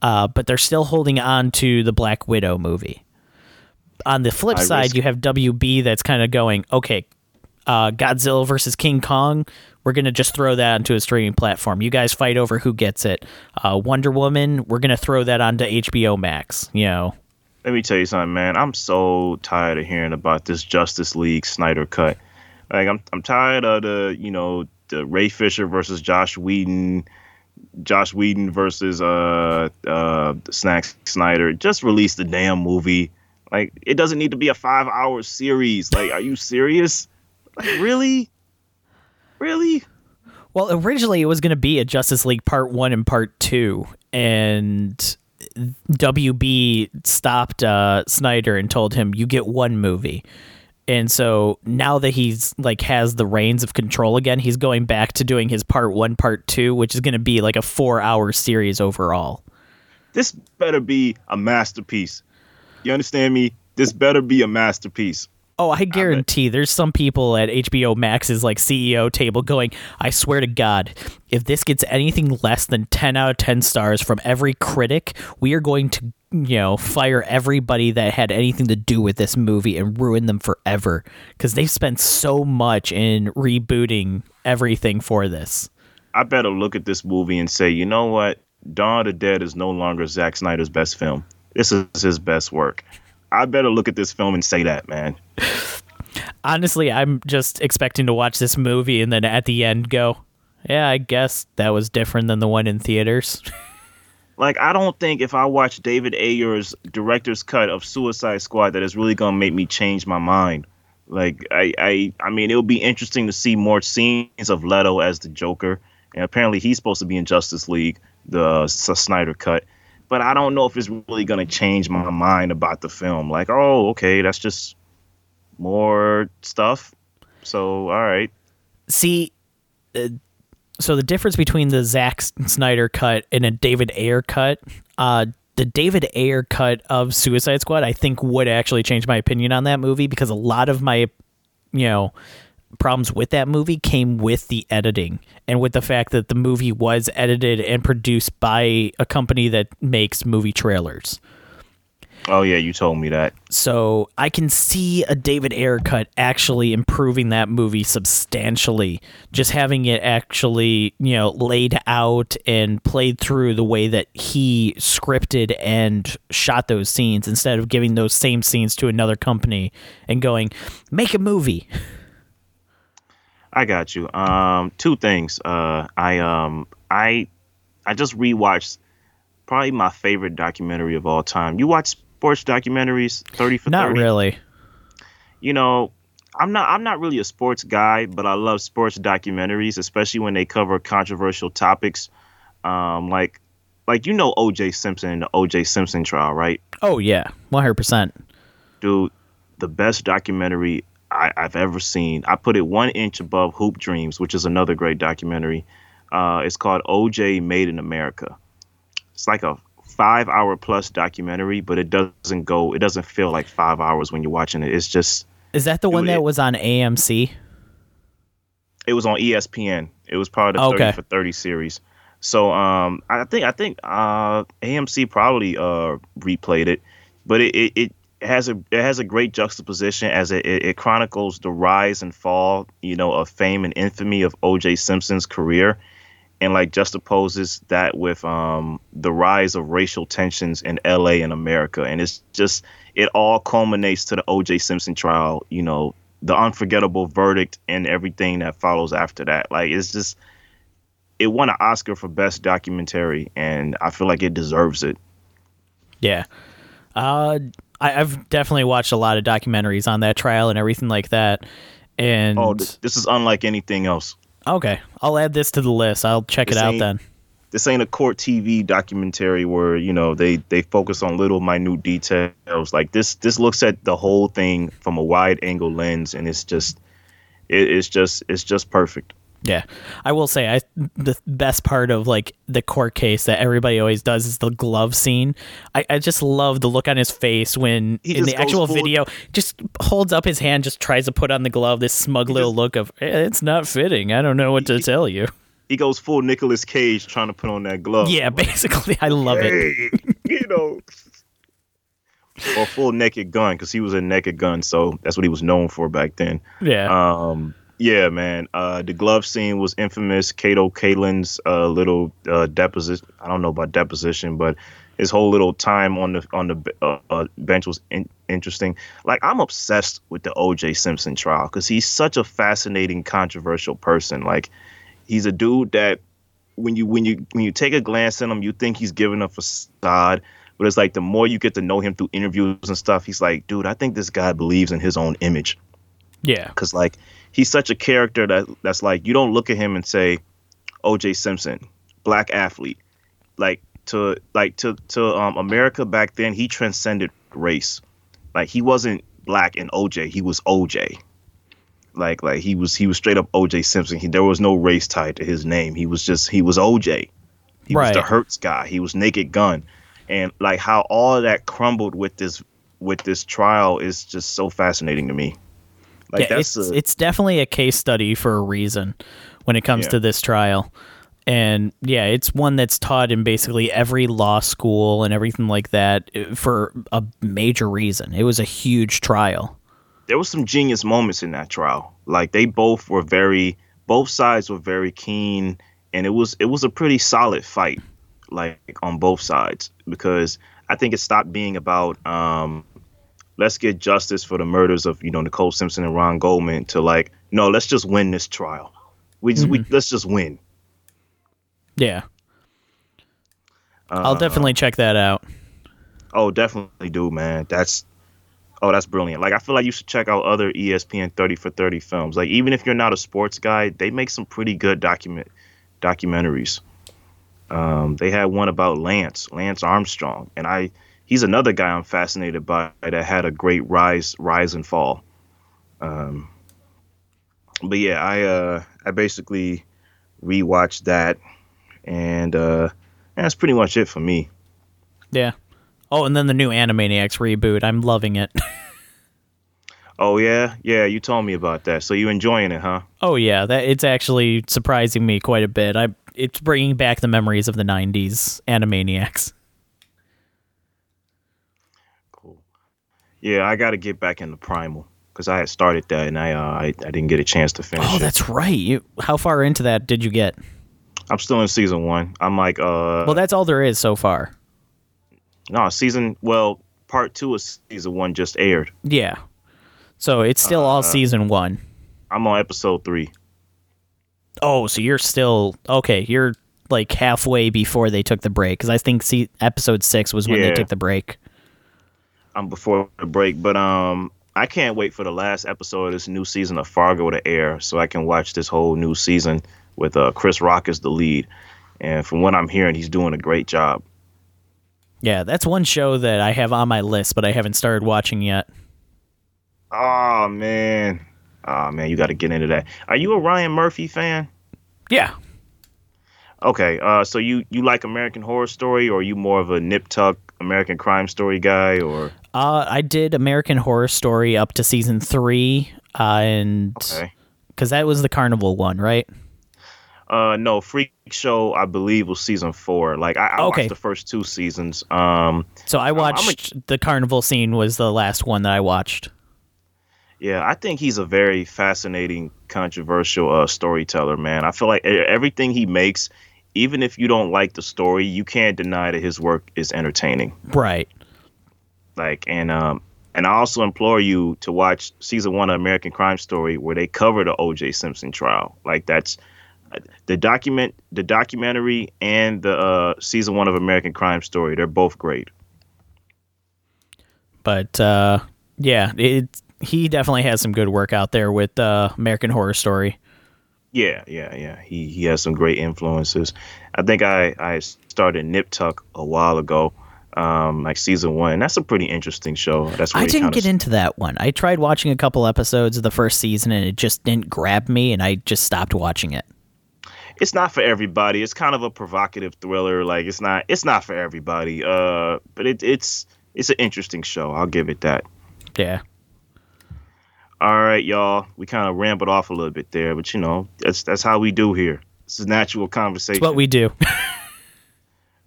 Uh, but they're still holding on to the Black Widow movie. On the flip I side, risk- you have WB that's kind of going, okay, uh, Godzilla versus King Kong, we're to just throw that onto a streaming platform. You guys fight over who gets it. Uh, Wonder Woman, we're to throw that onto HBO Max. You know, Let me tell you something, man. I'm so tired of hearing about this Justice League Snyder cut. Like, I'm I'm tired of the you know the Ray Fisher versus Josh Whedon, Josh Whedon versus uh uh Snack Snyder. Just release the damn movie. Like, it doesn't need to be a five hour series. Like, are you serious? Like, really? Really? Well, originally it was going to be a Justice League Part 1 and Part 2 and WB stopped uh, Snyder and told him you get one movie. And so now that he's like has the reins of control again, he's going back to doing his part 1 part 2, which is going to be like a 4-hour series overall. This better be a masterpiece. You understand me? This better be a masterpiece. Oh, I guarantee there's some people at HBO Max's like CEO table going, I swear to God, if this gets anything less than 10 out of 10 stars from every critic, we are going to, you know, fire everybody that had anything to do with this movie and ruin them forever because they've spent so much in rebooting everything for this. I better look at this movie and say, you know what? Dawn of the Dead is no longer Zack Snyder's best film. This is his best work. I better look at this film and say that, man. Honestly, I'm just expecting to watch this movie and then at the end go, yeah, I guess that was different than the one in theaters. [LAUGHS] like I don't think if I watch David Ayer's director's cut of Suicide Squad that is really gonna make me change my mind. Like I, I, I mean, it'll be interesting to see more scenes of Leto as the Joker, and apparently he's supposed to be in Justice League, the uh, Snyder cut. But I don't know if it's really gonna change my mind about the film. Like, oh, okay, that's just more stuff. So, all right. See, uh, so the difference between the Zack Snyder cut and a David Ayer cut, uh, the David Ayer cut of Suicide Squad, I think would actually change my opinion on that movie because a lot of my, you know, problems with that movie came with the editing and with the fact that the movie was edited and produced by a company that makes movie trailers. Oh yeah, you told me that. So I can see a David Ayer cut actually improving that movie substantially. Just having it actually, you know, laid out and played through the way that he scripted and shot those scenes instead of giving those same scenes to another company and going, make a movie. [LAUGHS] I got you. Um, two things. Uh, I um, I I just rewatched probably my favorite documentary of all time. You watch sports documentaries, thirty for Not 30? really. You know, I'm not I'm not really a sports guy, but I love sports documentaries, especially when they cover controversial topics. Um, like like you know O.J. Simpson the O.J. Simpson trial, right? Oh yeah, one hundred percent. Dude, the best documentary I, have ever seen. I put it one inch above Hoop Dreams, which is another great documentary. Uh, it's called OJ Made in America. It's like a five hour plus documentary, but it doesn't go. It doesn't feel like five hours when you're watching it. It's just. Is that the one it, that was on AMC? It was on ESPN. It was part of the Okay. 30 for 30 series. So um, I think I think uh, AMC probably uh, replayed it, but it, it, it has a it has a great juxtaposition as it, it, it chronicles the rise and fall, you know, of fame and infamy of O.J. Simpson's career, and like juxtaposes that with um, the rise of racial tensions in L.A. and America, and it's just it all culminates to the O.J. Simpson trial, you know, the unforgettable verdict and everything that follows after that. Like it's just it won an Oscar for best documentary, and I feel like it deserves it. Yeah. Uh, I, I've definitely watched a lot of documentaries on that trial and everything like that. And Oh, th- this is unlike anything else. okay, I'll add this to the list. I'll check it out then. This ain't a court TV documentary where you know they they focus on little minute details. Like this this looks at the whole thing from a wide angle lens, and it's just it, it's just it's just perfect. Yeah, I will say I the best part of like the court case that everybody always does is the glove scene. I, I just love the look on his face when He in the actual full- video just holds up his hand, just tries to put on the glove. This smug little just- look of "Eh, it's not fitting. I don't know what to tell you. He goes full Nicolas Cage trying to put on that glove. Yeah, basically, I love it. hey, you know. Or full naked gun because he was a naked gun, so that's what he was known for back then. Yeah, Um, yeah, man. Uh, the glove scene was infamous. Kato Kaelin's uh, little uh, deposition. I don't know about deposition, but his whole little time on the on the uh, uh, bench was in- interesting. Like I'm obsessed with the O.J. Simpson trial because he's such a fascinating, controversial person. Like he's a dude that when you when you when you take a glance at him, you think he's giving a facade. But it's like the more you get to know him through interviews and stuff, he's like, dude, I think this guy believes in his own image yeah, because like he's such a character that that's like you don't look at him and say OJ Simpson black athlete. Like to like to to um America back then he transcended race. Like he wasn't black and OJ he was OJ like like he was he was straight up OJ Simpson. He, there was no race tied to his name. He was just he was OJ he was the Right. Hertz guy. He was Naked Gun. And like how all of that crumbled with this with this trial is just so fascinating to me like yeah, that's it's a, it's definitely a case study for a reason when it comes Yeah. to this trial. And yeah, it's one that's taught in basically every law school and everything like that uh, for a major reason. It was a huge trial. there was some genius moments in that trial. Like they both were very, both sides were very keen, and it was it was a pretty solid fight, like on both sides, because I think it stopped being about um, let's get justice for the murders of you know Nicole Simpson and Ron Goldman to like no, let's just win this trial. We just we let's just win. Yeah. I'll definitely check that out. Oh, definitely do, man. That's oh, that's brilliant. Like I feel like you should check out other ESPN 30 for 30 films. Like even if you're not a sports guy, they make some pretty good document documentaries. Um, they had one about Lance, Lance Armstrong, and I he's another guy I'm fascinated by that had a great rise rise and fall. Um, but yeah, I uh I basically rewatched that and uh that's pretty much it for me. Yeah. Oh, and then the new Animaniacs reboot. I'm loving it. [LAUGHS] Oh yeah, yeah. You told me about that. So you enjoying it, huh? oh yeah, that it's actually surprising me quite a bit. I it's bringing back the memories of the '90s Animaniacs. Yeah, I got to get back into Primal because I had started that and I, uh, I I didn't get a chance to finish Oh, it. that's right. You how far into that did you get? I'm still in season one. I'm like uh Well, that's all there is so far. no season. Well, part two of season one just aired. Yeah. So it's still all Uh, season one. I'm on episode three. Oh, so you're still okay? You're like halfway before they took the break because I think see, episode six was when they took the break. I'm before the break, but um, I can't wait for the last episode of this new season of Fargo to air, so I can watch this whole new season with uh Chris Rock as the lead. And from what I'm hearing, he's doing a great job. Yeah, that's one show that I have on my list, but I haven't started watching yet. Oh man, oh man, you got to get into that. Are you a Ryan Murphy fan? Yeah. Okay, uh, so you you like American Horror Story, or are you more of a nip tuck American Crime Story guy, or Uh, I did American Horror Story up to season three, uh, and okay? because that was the carnival one, right? Uh, no, Freak Show, I believe was season four. Like I, I Okay. watched the first two seasons. Um, So I I'm a- watched the carnival scene was the last one that I watched. Yeah, I think he's a very fascinating, controversial uh, storyteller, man. I feel like everything he makes, even if you don't like the story, you can't deny that his work is entertaining. Right. Like, and um, and I also implore you to watch season one of American Crime Story, where they cover the O.J. Simpson trial. Like, that's the document, the documentary, and the uh, season one of American Crime Story. They're both great. But uh, yeah, it he definitely has some good work out there with uh, American Horror Story. Yeah, yeah, yeah. He he has some great influences. I think I I started Nip Tuck a while ago, um, like season one. That's a pretty interesting show. That's I didn't get into that one. I tried watching a couple episodes of the first season and it just didn't grab me, and I just stopped watching it. It's not for everybody. It's kind of a provocative thriller. Like it's not it's not for everybody. Uh, but it it's it's an interesting show. I'll give it that. Yeah. All right, y'all. We kind of rambled off a little bit there, but you know that's that's how we do here. This is natural conversation. It's what we do. [LAUGHS]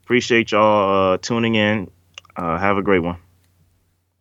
Appreciate y'all uh, tuning in. Uh, have a great one.